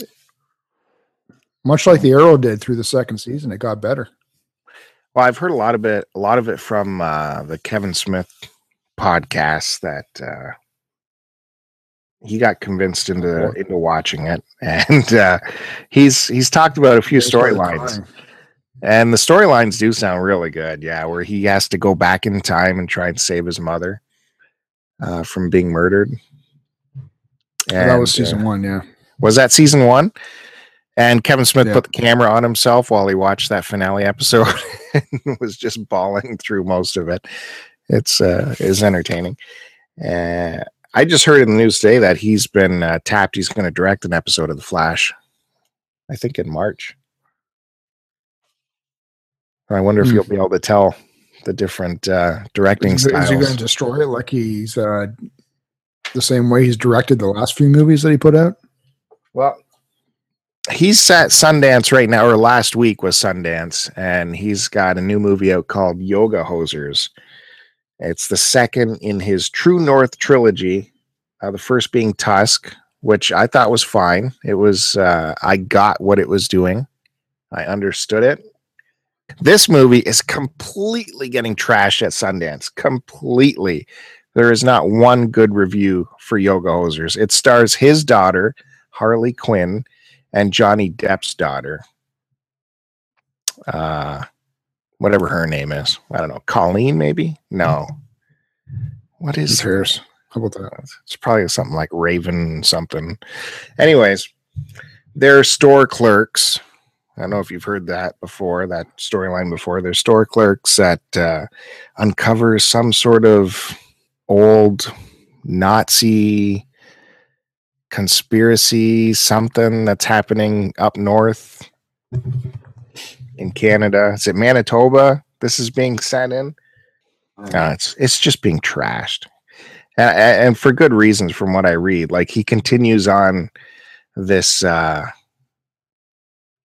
much like the Arrow did through the second season. It got better. Well, I've heard a lot of it, a lot of it from uh, the Kevin Smith podcast that uh, he got convinced into into watching it, and uh, he's he's talked about a few storylines, and the storylines do sound really good. Yeah, where he has to go back in time and try and save his mother uh, from being murdered. And, that was season uh, one. Yeah, was that season one? And Kevin Smith yeah. put the camera on himself while he watched that finale episode and was just bawling through most of it it's uh is entertaining. Uh, I just heard in the news today that he's been uh, tapped. He's going to direct an episode of The Flash. I think in March. I wonder if mm. he'll be able to tell the different uh, directing is, styles. Is he going to destroy it like he's uh, the same way he's directed the last few movies that he put out? Well, he's at Sundance right now, or last week was Sundance, and he's got a new movie out called Yoga Hosers it's the second in his True North trilogy. Uh, the first being Tusk, which I thought was fine. It was uh, I got what it was doing. I understood it. This movie is completely getting trashed at Sundance. Completely. There is not one good review for Yoga Hosers. It stars his daughter, Harley Quinn, and Johnny Depp's daughter. Uh, whatever her name is. I don't know. Colleen, maybe? No. What is hers? How about that? It's probably something like Raven something. Anyways, they're store clerks. I don't know if you've heard that before, that storyline before. They're store clerks that uh, uncover some sort of old Nazi conspiracy, something that's happening up north in Canada. Is it Manitoba? This is being sent in. Uh, it's it's just being trashed, and, and for good reasons, from what I read. Like he continues on this uh,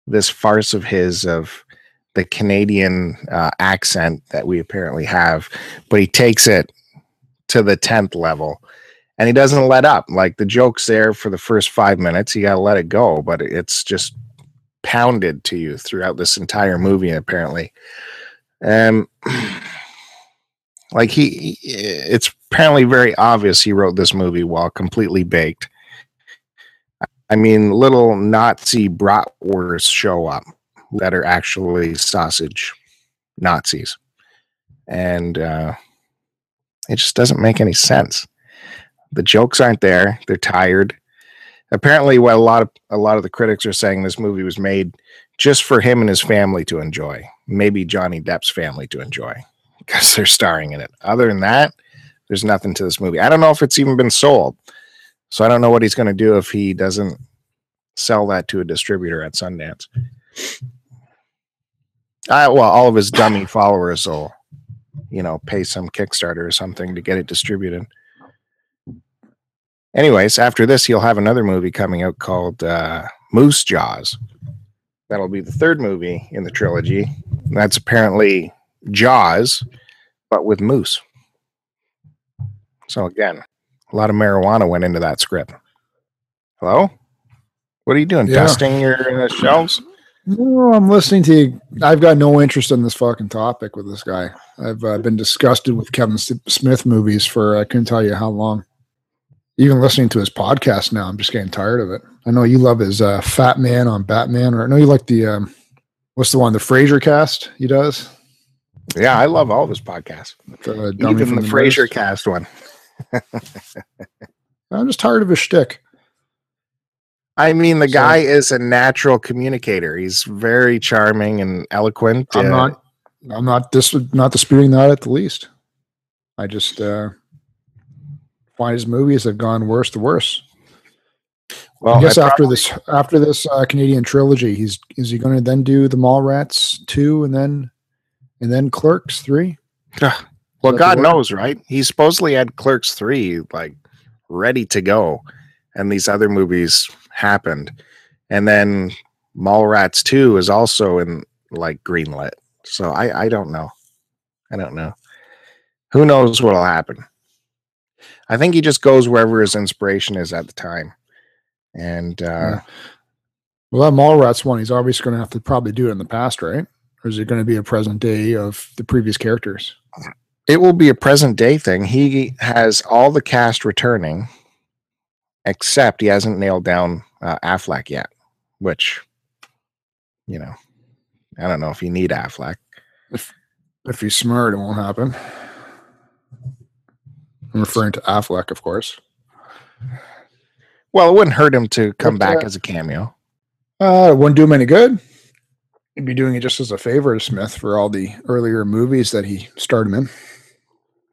this farce of his of the Canadian uh, accent that we apparently have, but he takes it to the tenth level, and he doesn't let up. Like the joke's there for the first five minutes, you gotta let it go, but it's just pounded to you throughout this entire movie. Apparently, um, like he, it's apparently very obvious he wrote this movie while completely baked. I mean, little Nazi bratwursts show up that are actually sausage Nazis, and uh, it just doesn't make any sense. The jokes aren't there; they're tired. Apparently, what a lot of a lot of the critics are saying, this movie was made just for him and his family to enjoy. Maybe Johnny Depp's family to enjoy because they're starring in it. Other than that, there's nothing to this movie. I don't know if it's even been sold. So I don't know what he's going to do if he doesn't sell that to a distributor at Sundance. Well, all of his dummy followers will, you know, pay some Kickstarter or something to get it distributed. Anyways, after this, he'll have another movie coming out called uh, Moose Jaws. That'll be the third movie in the trilogy. That's apparently Jaws, but with moose. So again, a lot of marijuana went into that script. Hello? What are you doing? Yeah. Dusting your uh, shelves? No, I'm listening to you. I've got no interest in this fucking topic with this guy. I've uh, been disgusted with Kevin Smith movies for I couldn't tell you how long. Even listening to his podcast now, I'm just getting tired of it. I know you love his uh, Fat Man on Batman, or I know you like the um, what's the one, the Fraser cast he does. Yeah, I love all of his podcasts. The Even from the Fraser cast one. I'm just tired of his shtick. I mean, the So- guy is a natural communicator. He's very charming and eloquent. I'm uh, not. I'm not dis not disputing that at the least. I just uh, find his movies have gone worse to worse. Well, I guess I after prob- this after this uh, Canadian trilogy, he's is he going to then do the Mallrats two and then and then Clerks three? well, God knows, right? He supposedly had Clerks three like ready to go, and these other movies happened, and then Mallrats two is also in like greenlit. So I I don't know, I don't know. Who knows what'll happen? I think he just goes wherever his inspiration is at the time, and uh, Yeah. Well, that Mallrats one, he's obviously going to have to probably do it in the past, right? Or is it going to be a present day of the previous characters? it will be a present day thing. He has all the cast returning, except he hasn't nailed down uh, Affleck yet, which, you know, I don't know if you need Affleck. If he's smart, it won't happen. I'm referring to Affleck, of course. Well, it wouldn't hurt him to come But, back uh, as a cameo. Uh, it wouldn't do him any good. He'd be doing it just as a favor to Smith for all the earlier movies that he starred him in.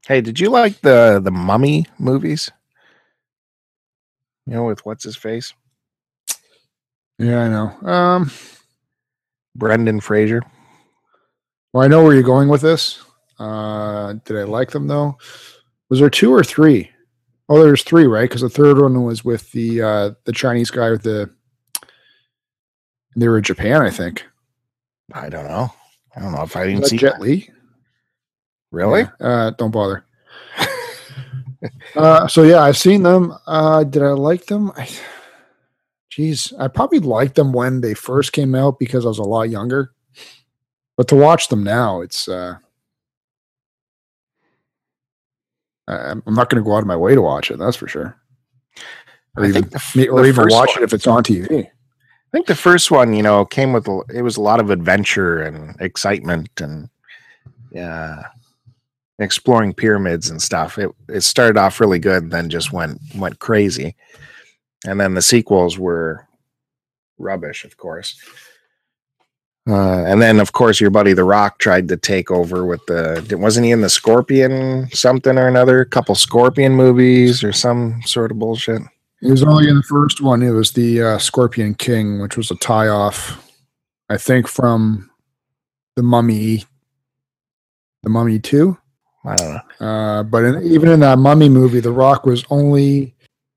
Hey, did you like the the Mummy movies? You know, with what's his face, Yeah, I know. Um, Brendan Fraser. well, I know where you're going with this. Uh, did I like them though? Was there two or three? Oh, there's three, right? Because the third one was with the uh, the Chinese guy with the. They were in Japan, I think. I don't know. I don't know if I didn't see Jet Li. Really? Yeah. Uh, don't bother. uh, so yeah, I've seen them. Uh, did I like them? I, geez, I probably liked them when they first came out because I was a lot younger. But to watch them now, it's uh, I- I'm not going to go out of my way to watch it. That's for sure. Or I even, think the, f- or even first watch one- it if it's on TV. I think the first one, you know, came with a, it was a lot of adventure and excitement, and uh, exploring pyramids and stuff. It it started off really good, then just went went crazy, and then the sequels were rubbish, of course. Uh, and then, of course, your buddy The Rock tried to take over with the. Wasn't he in the Scorpion something or another? A couple Scorpion movies or some sort of bullshit. He was only in the first one. It was the uh, Scorpion King, which was a tie off, I think, from the Mummy, the Mummy Two. I don't know. Uh, but in, even in that Mummy movie, The Rock was only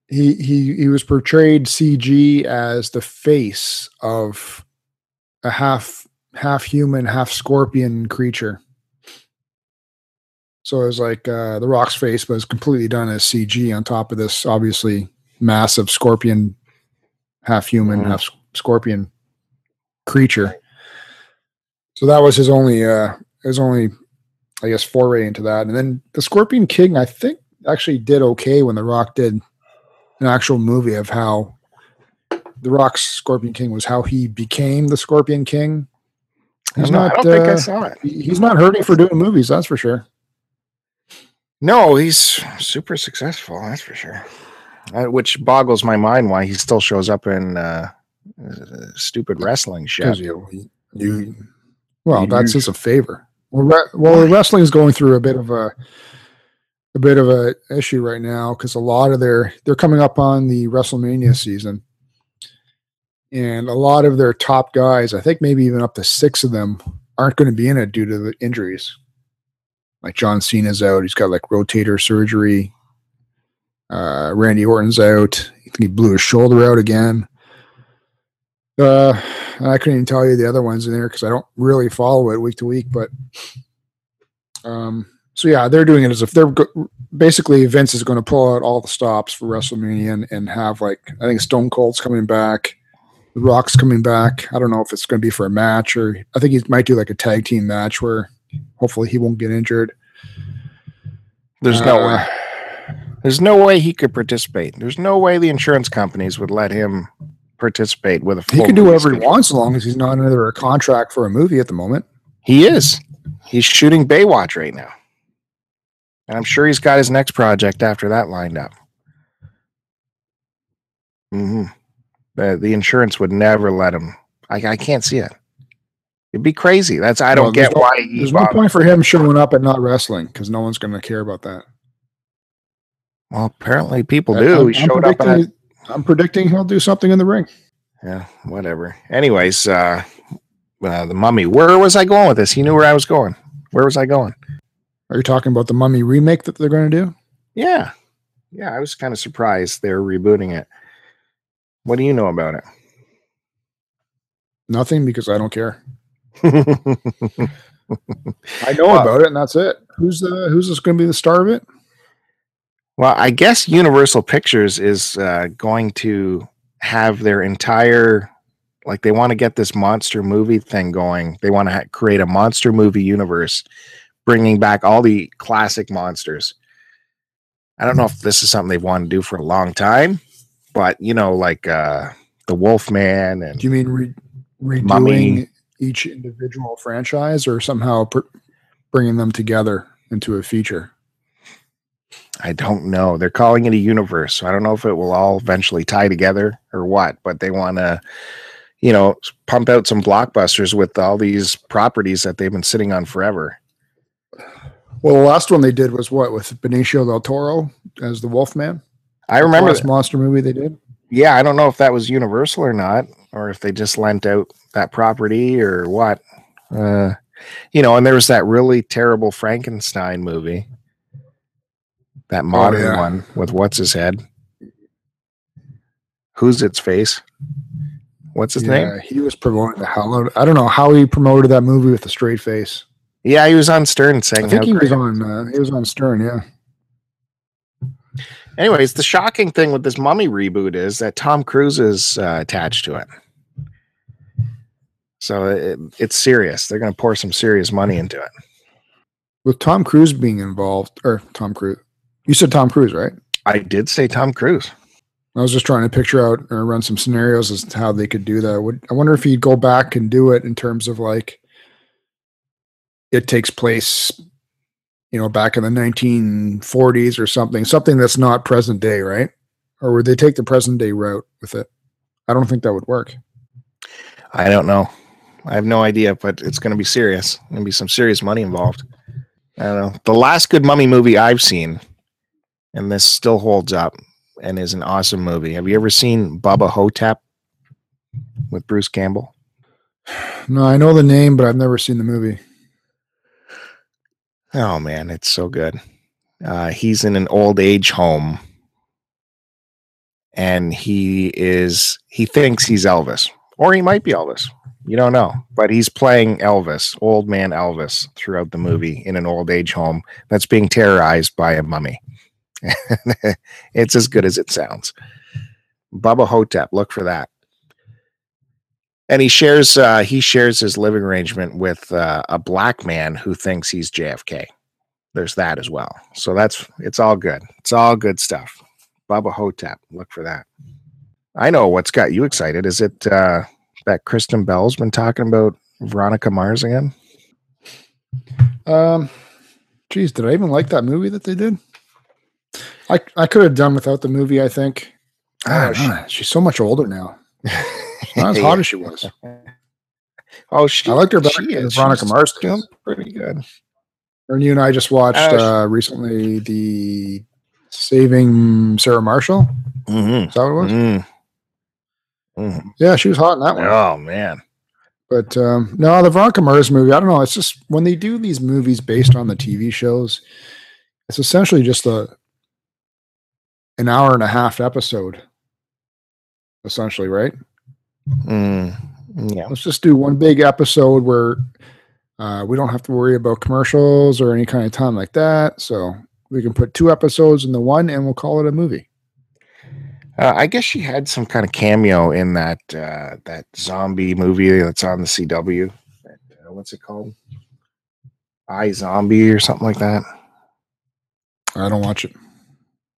he he he was portrayed CG as the face of a half half human, half scorpion creature. So it was like uh, the Rock's face was completely done as CG on top of this obviously massive scorpion, half human, Mhm. half scorpion creature. So that was his only uh his only I guess foray into that. And then the Scorpion King, I think actually did okay when The Rock did an actual movie of how the Rock's Scorpion King was how he became the Scorpion King. He's don't. I don't think I uh, saw it. he's not hurting for doing movies, that's for sure. No, he's super successful. That's for sure. Uh, which boggles my mind why he still shows up in uh, uh, stupid wrestling shit. Because you, you, well, You that's just a favor. Well, re- well, wrestling is going through a bit of a a bit of a issue right now because a lot of their they're coming up on the WrestleMania season, and a lot of their top guys, I think maybe even up to six of them, aren't going to be in it due to the injuries. Like John Cena's out; he's got like rotator surgery. Uh, Randy Orton's out. He blew his shoulder out again. Uh, I couldn't even tell you the other ones in there because I don't really follow it week to week. But um, so yeah, they're doing it as if they're go- basically Vince is going to pull out all the stops for WrestleMania and, and have like I think Stone Cold's coming back, The Rock's coming back. I don't know if it's going to be for a match or I think he might do like a tag team match where hopefully he won't get injured. There's no Uh, way. There's no way he could participate. There's no way the insurance companies would let him participate with a He can do whatever he wants as long as he's not under a contract for a movie at the moment. He is. He's shooting Baywatch right now. And I'm sure he's got his next project after that lined up. hmm The, the insurance would never let him. I, I can't see it. It'd be crazy. That's I don't Well, get no- why he There's no point for him showing up and not wrestling because no one's going to care about that. Well, apparently people I- do. I'm, he I'm showed up at predicting, I'm predicting he'll do something in the ring. yeah, whatever. Anyways, uh, uh the mummy. Where was I going with this? He knew where I was going. Where was I going? Are you talking about the Mummy remake that they're going to do? Yeah. Yeah, I was kind of surprised they're rebooting it. What do you know about it? Nothing because I don't care. I know Well- about it, and that's it. Who's the Who's this going to be the star of it? Well, I guess Universal Pictures is uh, going to have their entire, like, they want to get this monster movie thing going. They want to ha- create a monster movie universe, bringing back all the classic monsters. I don't know if this is something they've wanted to do for a long time, but you know, like uh, the Wolfman and Do you mean re- redoing Mummy. each individual franchise, or somehow pr- bringing them together into a feature? I don't know. They're calling it a universe. So I don't know if it will all eventually tie together or what, but they want to, you know, pump out some blockbusters with all these properties that they've been sitting on forever. Well, the last one they did was what with Benicio del Toro as the Wolfman. I remember, last monster movie they did. yeah, I don't know if that was Universal or not, or if they just lent out that property or what. Uh, you know, and there was that really terrible Frankenstein movie, that modern yeah. one with what's his head, who's its face, what's his name? He was promoting the hell out. I don't know how he promoted that movie with a straight face. Yeah, he was on Stern saying. I think he was on. Uh, he was on Stern. Yeah. Anyways, the shocking thing with this Mummy reboot is that Tom Cruise is uh, attached to it. So it, it's serious. They're going to pour some serious money into it. With Tom Cruise being involved, or Tom Cruise, you said Tom Cruise, right? I did say Tom Cruise. I was just trying to picture out or run some scenarios as to how they could do that. Would I wonder if he'd go back and do it in terms of like it takes place, you know, back in the 1940s or something, something that's not present day, right? Or would they take the present day route with it? I don't think that would work. I don't know. I have no idea, but it's going to be serious. Going to be some serious money involved. I don't know. The last good mummy movie I've seen, and this still holds up and is an awesome movie. Have you ever seen Bubba Ho-Tep with Bruce Campbell? No, I know the name, but I've never seen the movie. Oh man, it's so good. Uh, he's in an old age home, and he is he thinks he's Elvis, or he might be Elvis. You don't know, but he's playing Elvis, old man Elvis, throughout the movie in an old age home that's being terrorized by a mummy. it's as good as it sounds. Bubba Ho-Tep, look for that. And he shares uh, he shares his living arrangement with uh, a black man who thinks he's JFK. There's that as well. So that's it's all good. It's all good stuff. Bubba Ho-Tep, look for that. I know what's got you excited. Is it uh, that Kristen Bell's been talking about Veronica Mars again? Um, geez, did I even like that movie that they did? I I could have done without the movie. I think. Ah, Oh, she- she's so much older now. Not as hot as she was. Oh, she, I liked her better than. Veronica Mars. doing pretty good. And you and I just watched Uh, uh, recently the Saving Sarah Marshall. Mm-hmm. Is that what it was? Mm. Mhm. Yeah, she was hot in that one. Oh man. But um, no, the Veronica Mars movie, I don't know. It's just when they do these movies based on the TV shows, it's essentially just a an hour and a half episode. Essentially, right? Mm. Yeah. Let's just do one big episode where uh, we don't have to worry about commercials or any kind of time like that. So we can put two episodes in the one and we'll call it a movie. Uh, I guess she had some kind of cameo in that uh, that zombie movie that's on the CW. Uh, what's it called? iZombie or something like that. I don't watch it.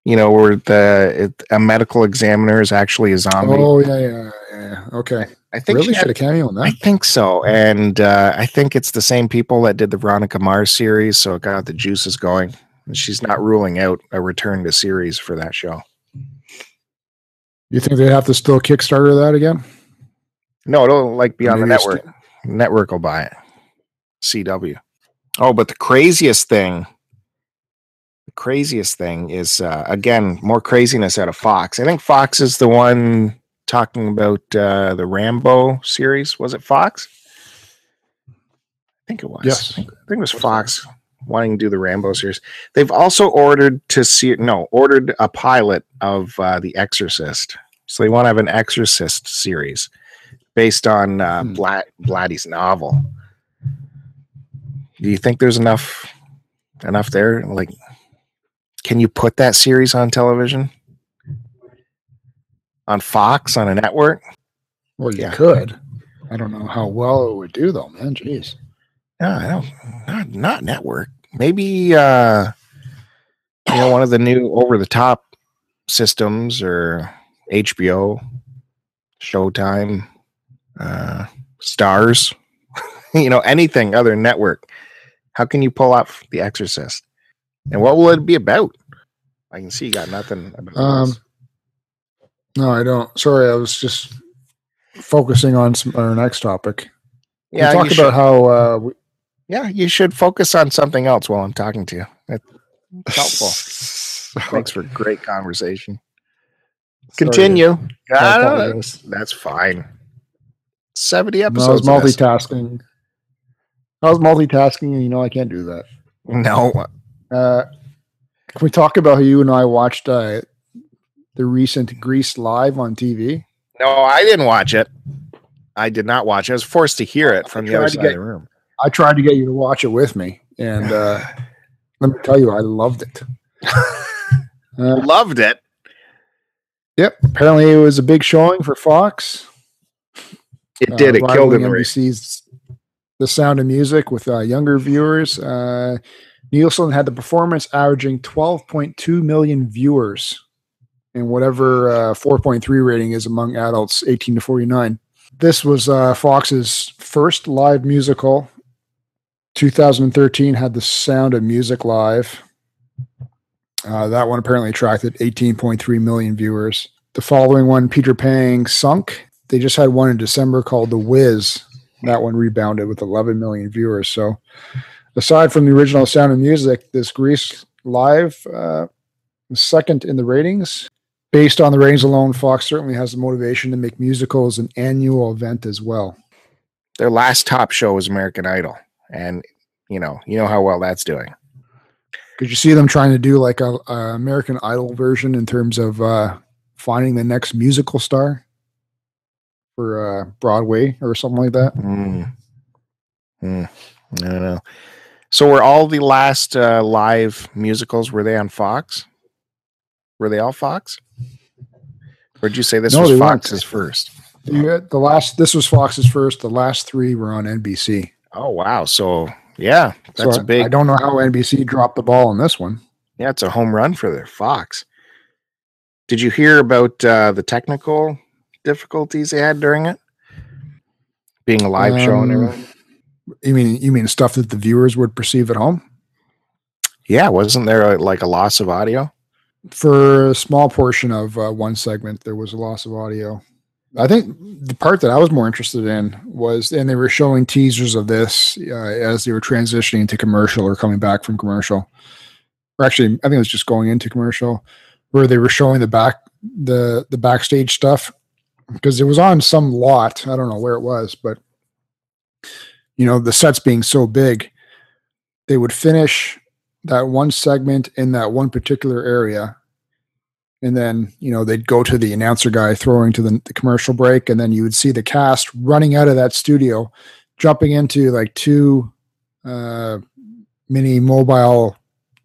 You know, where the it, a medical examiner is actually a zombie. Oh yeah, yeah, yeah. yeah. Okay. I think Really? she Should had a cameo in I think so, and uh, I think it's the same people that did the Veronica Mars series, so it got the juices going. And she's not ruling out a return to series for that show. You think they have to still Kickstarter that again? No, it'll like be on the Maybe network. Network will buy it. CW. Oh, but the craziest thing, the craziest thing is uh, again more craziness out of Fox. I think Fox is the one talking about uh, the Rambo series. Was it Fox? I think it was. Yes. I think, I think it was Fox wanting to do the Rambo series. They've also ordered to see no ordered a pilot of uh, The Exorcist. So they want to have an Exorcist series based on uh, Hmm. Blat Blatty's novel. Do you think there's enough enough there? Like, can you put that series on television? On Fox on a network? Well, you Yeah. could. I don't know how well it would do though, man. Jeez. No, I don't. Not not network. Maybe uh, you know one of the new over the top systems or HBO, Showtime, uh, Starz. you know anything other than network. How can you pull off The Exorcist? And what will it be about? I can see you got nothing about Um, this. No, I don't. Sorry, I was just focusing on some, our next topic. Yeah, we talked should, about how uh, we, yeah, you should focus on something else while I'm talking to you. It's helpful. Thanks for great conversation. Sorry. Continue. Apologize. that's fine. 70 No, I was episodes. multitasking. I was multitasking, and you know I can't do that. No. Uh, can we talk about how you and I watched uh, the recent Grease live on TV? No, I didn't watch it. I did not watch it. I was forced to hear it from the other side get- of the room. I tried to get you to watch it with me, and uh, let me tell you, I loved it. Uh, Loved it. yep. Apparently, it was a big showing for Fox. It uh, did. It killed the. NBC's The Sound of Music with uh, younger viewers. Uh, Nielsen had the performance averaging 12.2 million viewers and whatever uh, 4.3 rating is among adults 18 to 49. This was uh, Fox's first live musical 2013 had the Sound of Music live. Uh, that one apparently attracted 18.3 million viewers. The following one, Peter Pan Sunk, they just had one in December called The Wiz. That one rebounded with 11 million viewers. So, aside from the original Sound of Music, this Grease live uh, second in the ratings. Based on the ratings alone, Fox certainly has the motivation to make musicals an annual event as well. Their last top show was American Idol, and you know, you know how well that's doing. Could you see them trying to do like a, a American Idol version in terms of uh, finding the next musical star for uh, Broadway or something like that? Mm. Mm. I don't know. So were all the last uh, live musicals were they on Fox? Were they all Fox? Or did you say this No, was. Fox's first? The, the last this was Fox's first. The last three were on NBC. Oh wow! So yeah, that's so a big. I don't know how NBC dropped the ball on this one. Yeah, it's a home run for their Fox. Did you hear about uh, the technical difficulties they had during it? Being a live show and Um, everything. You mean you mean stuff that the viewers would perceive at home? Yeah, wasn't there a, like a loss of audio? For a small portion of uh, one segment, there was a loss of audio. I think the part that I was more interested in was, and they were showing teasers of this uh, as they were transitioning to commercial or coming back from commercial. Or actually, I think it was just going into commercial, where they were showing the back the the backstage stuff because it was on some lot. I don't know where it was, but you know the sets being so big, they would finish that one segment in that one particular area and then you know they'd go to the announcer guy throwing to the, the commercial break and then you would see the cast running out of that studio jumping into like two uh, mini mobile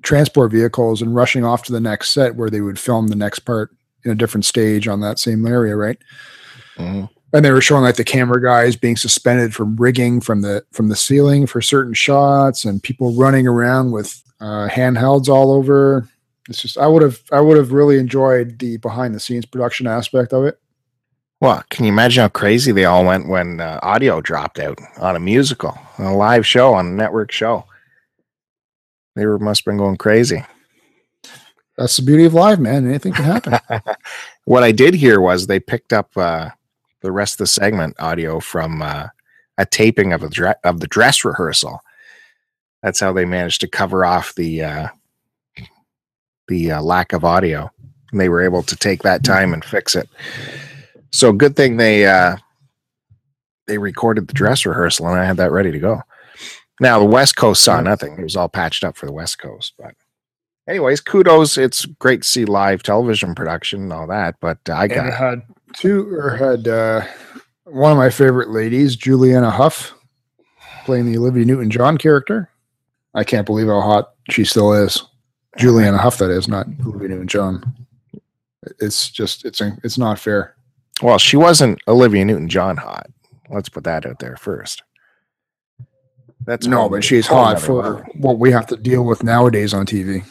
transport vehicles and rushing off to the next set where they would film the next part in a different stage on that same area right Mhm. and they were showing like the camera guys being suspended from rigging from the from the ceiling for certain shots and people running around with uh, handhelds all over it's just i would have i would have really enjoyed the behind the scenes production aspect of it Well, can you imagine how crazy they all went when uh, audio dropped out on a musical, on a live show, on a network show? They were must have been going crazy. that's the beauty of live man anything can happen what I did hear was they picked up uh, the rest of the segment audio from uh, a taping of a dre- of the dress rehearsal. That's how they managed to cover off the uh, the uh, lack of audio. And they were able to take that time and fix it. So good thing they uh, they recorded the dress rehearsal and I had that ready to go. Now the West Coast saw nothing. It was all patched up for the West Coast, but anyways, kudos. It's great to see live television production and all that. But I got it had two or had uh, one of my favorite ladies julianne hough playing the olivia newton-john character i can't believe how hot she still is julianne hough that is not olivia newton-john it's just it's it's not fair well, she wasn't Olivia Newton John hot. Let's put that out there first. That's no but she's hot for level. what we have to deal with nowadays on tv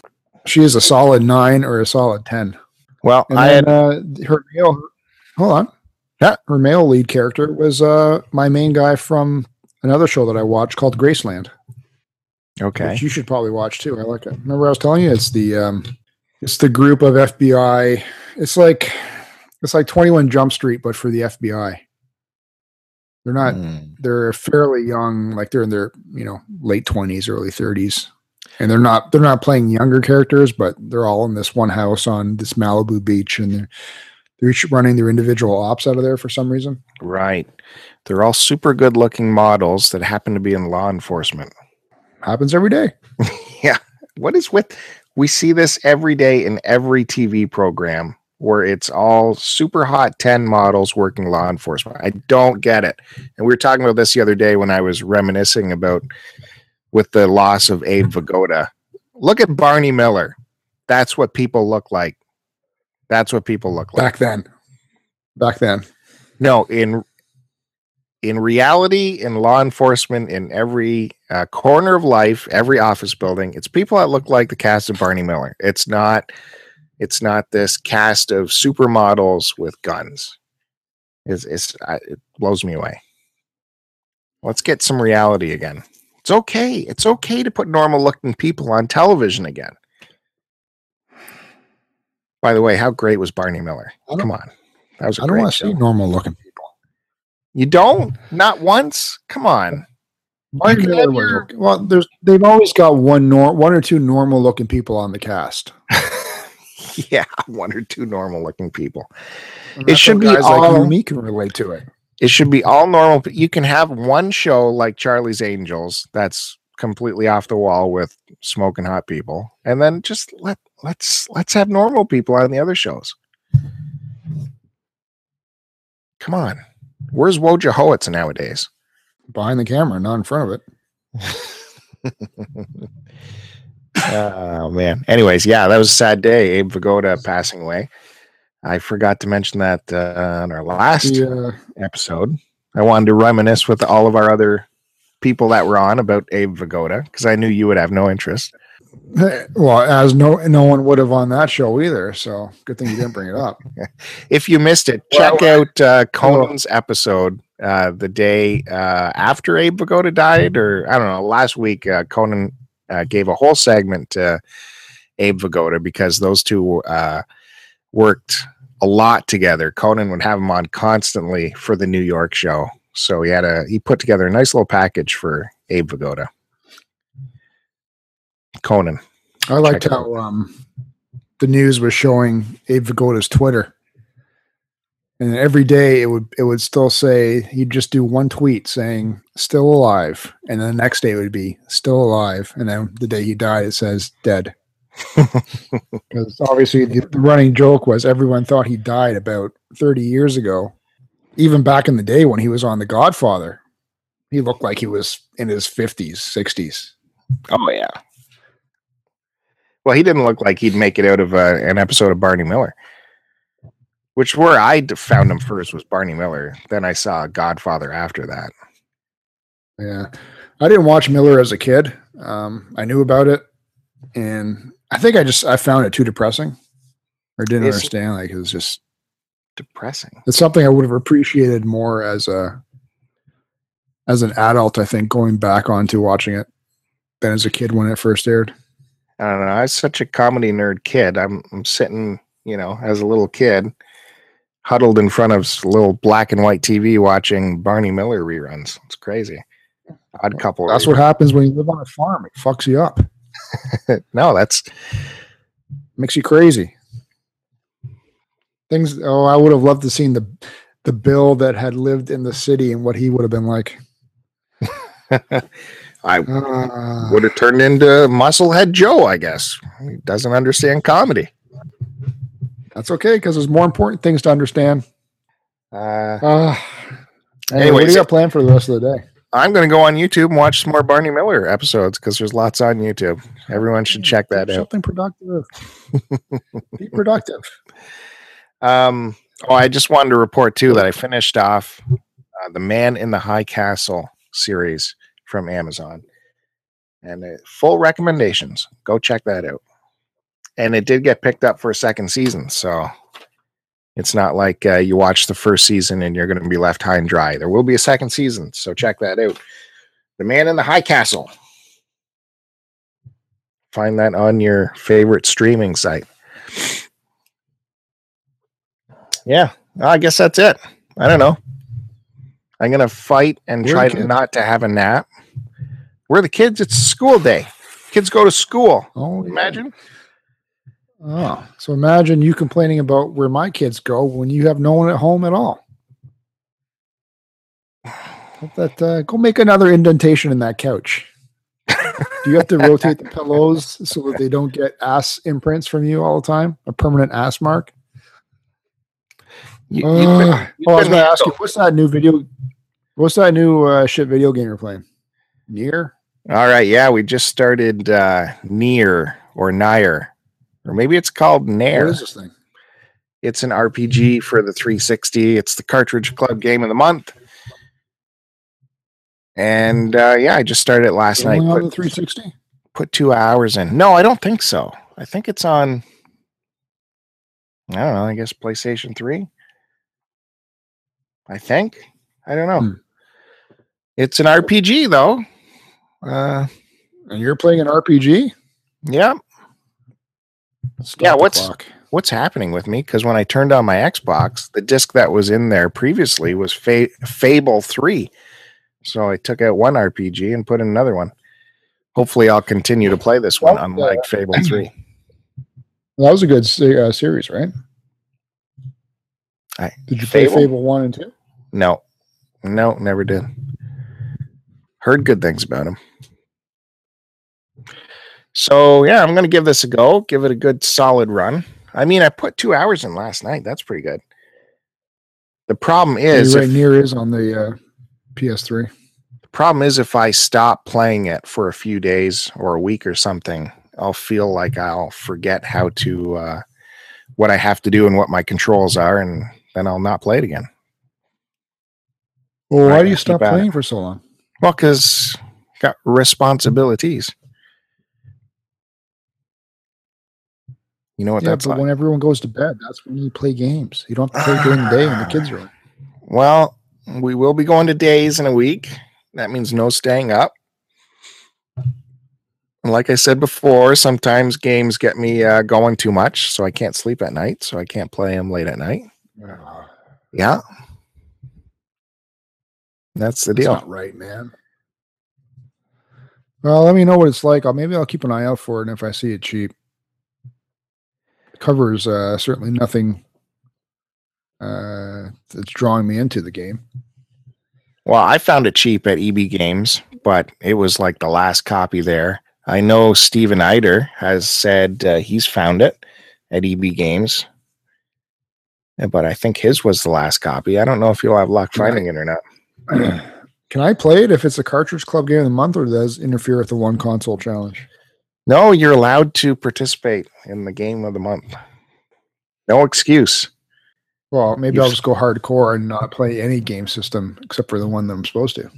she is a solid nine or a solid 10 Well, and I then, had uh, her male hold on Yeah. her male lead character was uh my main guy from another show that i watched called graceland okay. which you should probably watch too. I like it. Remember, I was telling you it's the um, it's the group of FBI. It's like it's like Twenty One Jump Street, but for the FBI. They're not. Hmm. They're fairly young, like they're in their you know late twenties, early thirties, and they're not they're not playing younger characters, but they're all in this one house on this Malibu beach, and they're they're each running their individual ops out of there for some reason. Right. They're all super good looking models that happen to be in law enforcement. Happens every day. yeah. What is with we see this every day in every TV program where it's all super hot 10 models working law enforcement. I don't get it. And we were talking about this the other day when I was reminiscing about with the loss of Abe mm-hmm. Vigoda. Look at Barney Miller. That's what people look like. That's what people look like. Back then, back then, No, in in reality, in law enforcement, in every uh, corner of life, every office building, it's people that look like the cast of Barney Miller. It's not. It's not this cast of supermodels with guns. It's, it's it blows me away. Let's get some reality again. It's okay. It's okay to put normal looking people on television again. By the way, how great was Barney Miller? Come on. That was a I don't want to see normal looking people. You don't? Not once? Come on. Barney can Miller your- Well, there's they've always got one nor one or two normal looking people on the cast. yeah, one or two normal looking people. It should be guys like you all- me can relate to it. It should be all normal. You can have one show like Charlie's Angels that's completely off the wall with smoking hot people, and then just let let's let's have normal people on the other shows. Come on, where's Wojciehowicz nowadays? Behind the camera, not in front of it. oh man. Anyways, yeah, that was a sad day. Abe Vigoda passing away. I forgot to mention that uh, on our last uh, episode. I wanted to reminisce with all of our other people that were on about Abe Vigoda because I knew you would have no interest. well, as no no one would have on that show either. So good thing you didn't bring it up. If you missed it, Well, check out uh, Conan's episode uh, the day uh, after Abe Vigoda died, or I don't know, last week. Uh, Conan uh, gave a whole segment to Abe Vigoda because those two uh, worked a lot together. Conan would have him on constantly for the New York show, so he had a he put together a nice little package for Abe Vigoda. Conan. I liked Check how um, the news was showing Abe Vigoda's Twitter, and every day it would it would still say he'd just do one tweet saying "still alive," and then the next day it would be "still alive," and then the day he died it says "dead." Because obviously the, running joke was everyone thought he died about thirty years ago, even back in the day when he was on The Godfather. He looked like he was in his fifties, sixties. Oh yeah. Well, he didn't look like he'd make it out of uh, an episode of Barney Miller. Which where I found him first was Barney Miller. Then I saw Godfather after that. Yeah. I didn't watch Miller as a kid. Um, I knew about it and I think I just I found it too depressing or didn't Is it- understand. Like it was just Depressing. it's something I would have appreciated more as a as an adult, I think, going back onto watching it than as a kid when it first aired. I don't know. I was such a comedy nerd kid. I'm, I'm sitting, you know, as a little kid, huddled in front of little black and white TV watching Barney Miller reruns. It's crazy. Odd couple. That's what happens when you live on a farm. It fucks you up. no, that's makes you crazy. Things oh, I would have loved to seen the the Bill that had lived in the city and what he would have been like. I Uh, would have turned into Musclehead Joe, I guess. He doesn't understand comedy. that's okay because there's more important things to understand. Uh, Uh, anyway, what do you got planned for the rest of the day? I'm going to go on YouTube and watch some more Barney Miller episodes because there's lots on YouTube. Everyone should check that Do out. Something productive. Be productive. Um, oh, I just wanted to report too that I finished off uh, the Man in the High Castle series from Amazon, and uh, full recommendations. Go check that out. And it did get picked up for a second season, so it's not like uh, you watch the first season and you're going to be left high and dry. There will be a second season, so check that out. The Man in the High Castle. Find that on your favorite streaming site. Yeah, I guess that's it. I don't know. I'm gonna fight and try to not to have a nap. Where are the kids? It's school day. Kids go to school. Oh, yeah. Imagine. Oh, so imagine you complaining about where my kids go when you have no one at home at all. Hope That uh, go make another indentation in that couch. Do you have to rotate the pillows so that they don't get ass imprints from you all the time? A permanent ass mark. You, Uh, you've been- oh, I was going to ask you, what's that new video? What's that new uh, shit video game you're playing? NieR? All right, yeah, we just started uh NieR or Nair, or maybe it's called Nair. is this thing? It's an RPG for the 360. It's the Cartridge Club game of the month. And uh, yeah, I just started it last Only night. on Put, the 360? put two hours in. No, I don't think so. I think it's on. I don't know. I guess PlayStation 3. I think. I don't know. Hmm. It's an RPG though. Uh, And you're playing an RPG? yeah. Stop Yeah, what's-. What's happening with me? Because when I turned on my Xbox, the disc that was in there previously was Fa- Fable 3. So I took out one RPG and put in another one. Hopefully, I'll continue to play this one, Well, unlike Fable 3. That was a good uh, series, right? I- Did you play Fable? Fable 1 and 2? No, no, never did. Heard good things about him. So yeah, I'm gonna give this a go. Give it a good solid run. I mean, I put two hours in last night. That's pretty good. The problem is, right if, NieR is on the uh, PS3. the problem is if I stop playing it for a few days or a week or something, I'll feel like I'll forget how to uh, what I have to do and what my controls are, and then I'll not play it again. Well, why do you stop at it. playing for so long? Well, because got responsibilities. You know what yeah, that's but like. when everyone goes to bed, that's when you play games. You don't have to play during the day when the kids are in. Well, we will be going to days in a week. That means no staying up. And like I said before, sometimes games get me uh, going too much, so I can't sleep at night, so I can't play them late at night. Yeah, that's the That's deal. not right, man. Well, let me know what it's like. I'll, maybe I'll keep an eye out for it, and if I see it cheap, the cover uh, certainly nothing uh, that's drawing me into the game. Well, I found it cheap at EB Games, but it was like the last copy there. I know Steven Eider has said uh, he's found it at EB Games, but I think his was the last copy. I don't know if you'll have luck finding it or not. Can I play it if it's a cartridge club game of the month, or does it interfere with the one console challenge? No, you're allowed to participate in the game of the month. No excuse. Well, maybe You've I'll just go hardcore and not play any game system except for the one that I'm supposed to.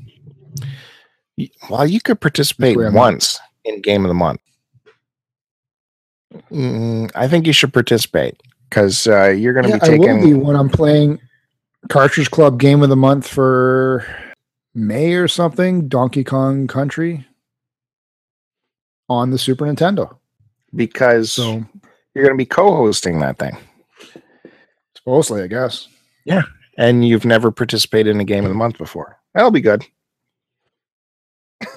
Well, you could participate once in game of the month. Mm, I think you should participate because uh, you're going to Yeah, be I will be when I'm playing Cartridge Club Game of the Month for May or something. Donkey Kong Country on the Super Nintendo. because So you're going to be co-hosting that thing supposedly, I guess. Yeah. And you've never participated in a game of the month before that'll be good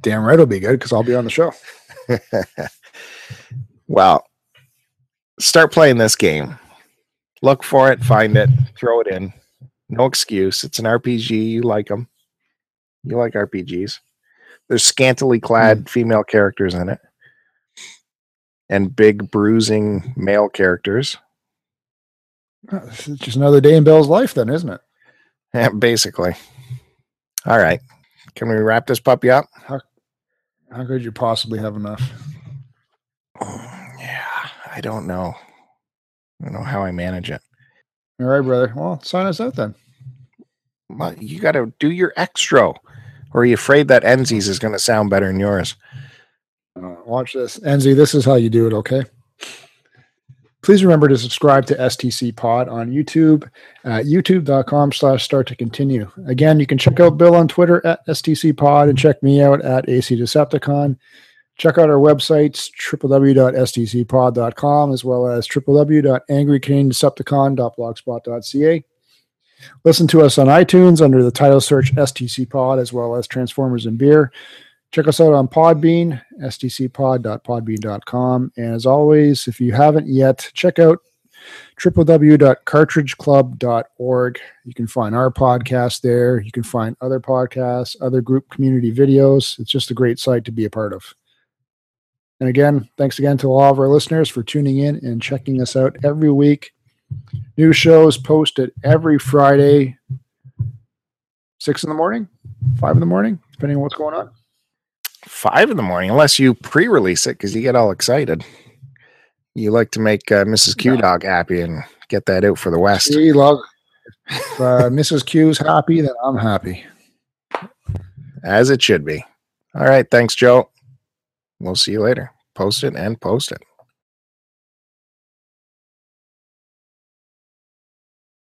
Damn right, it'll be good because I'll be on the show. well start playing this game look for it find it throw it in. No excuse. It's an rpg you like them you like rpgs there's scantily clad hmm. female characters in it. And big bruising male characters. It's just another day in Bill's life, then, isn't it? Yeah, basically. All right. Can we wrap this puppy up? How could you possibly have enough? Yeah, I don't know. I don't know how I manage it. All right, brother. Well, sign us out then. Well, you got to do your extra. Or are you afraid that Enzi's is going to sound better than yours? Uh, watch this. Enzi, this is how you do it, okay? Please remember to subscribe to STC Pod on YouTube at youtube.com slash start to continue. Again, you can check out Bill on Twitter at STC Pod and check me out at AC Decepticon. Check out our websites, www.stcpod.com, as well as www.angrycanedecepticon.blogspot.ca. Listen to us on iTunes under the title search STC Pod, as well as Transformers and Beer. Check us out on Podbean, stcpod.podbean.com. And as always, if you haven't yet, check out www.cartridgeclub.org. You can find our podcast there. You can find other podcasts, other group community videos. It's just a great site to be a part of. And again, thanks again to all of our listeners for tuning in and checking us out every week. New shows posted every Friday, six in the morning, five in the morning, depending on what's going on. Five in the morning, unless you pre release it because you get all excited. You like to make uh, Mrs. Q Dog happy and get that out for the West. She loves If uh, Mrs. Q's happy, then I'm happy. As it should be. All right. Thanks, Joe. We'll see you later. Post it and post it.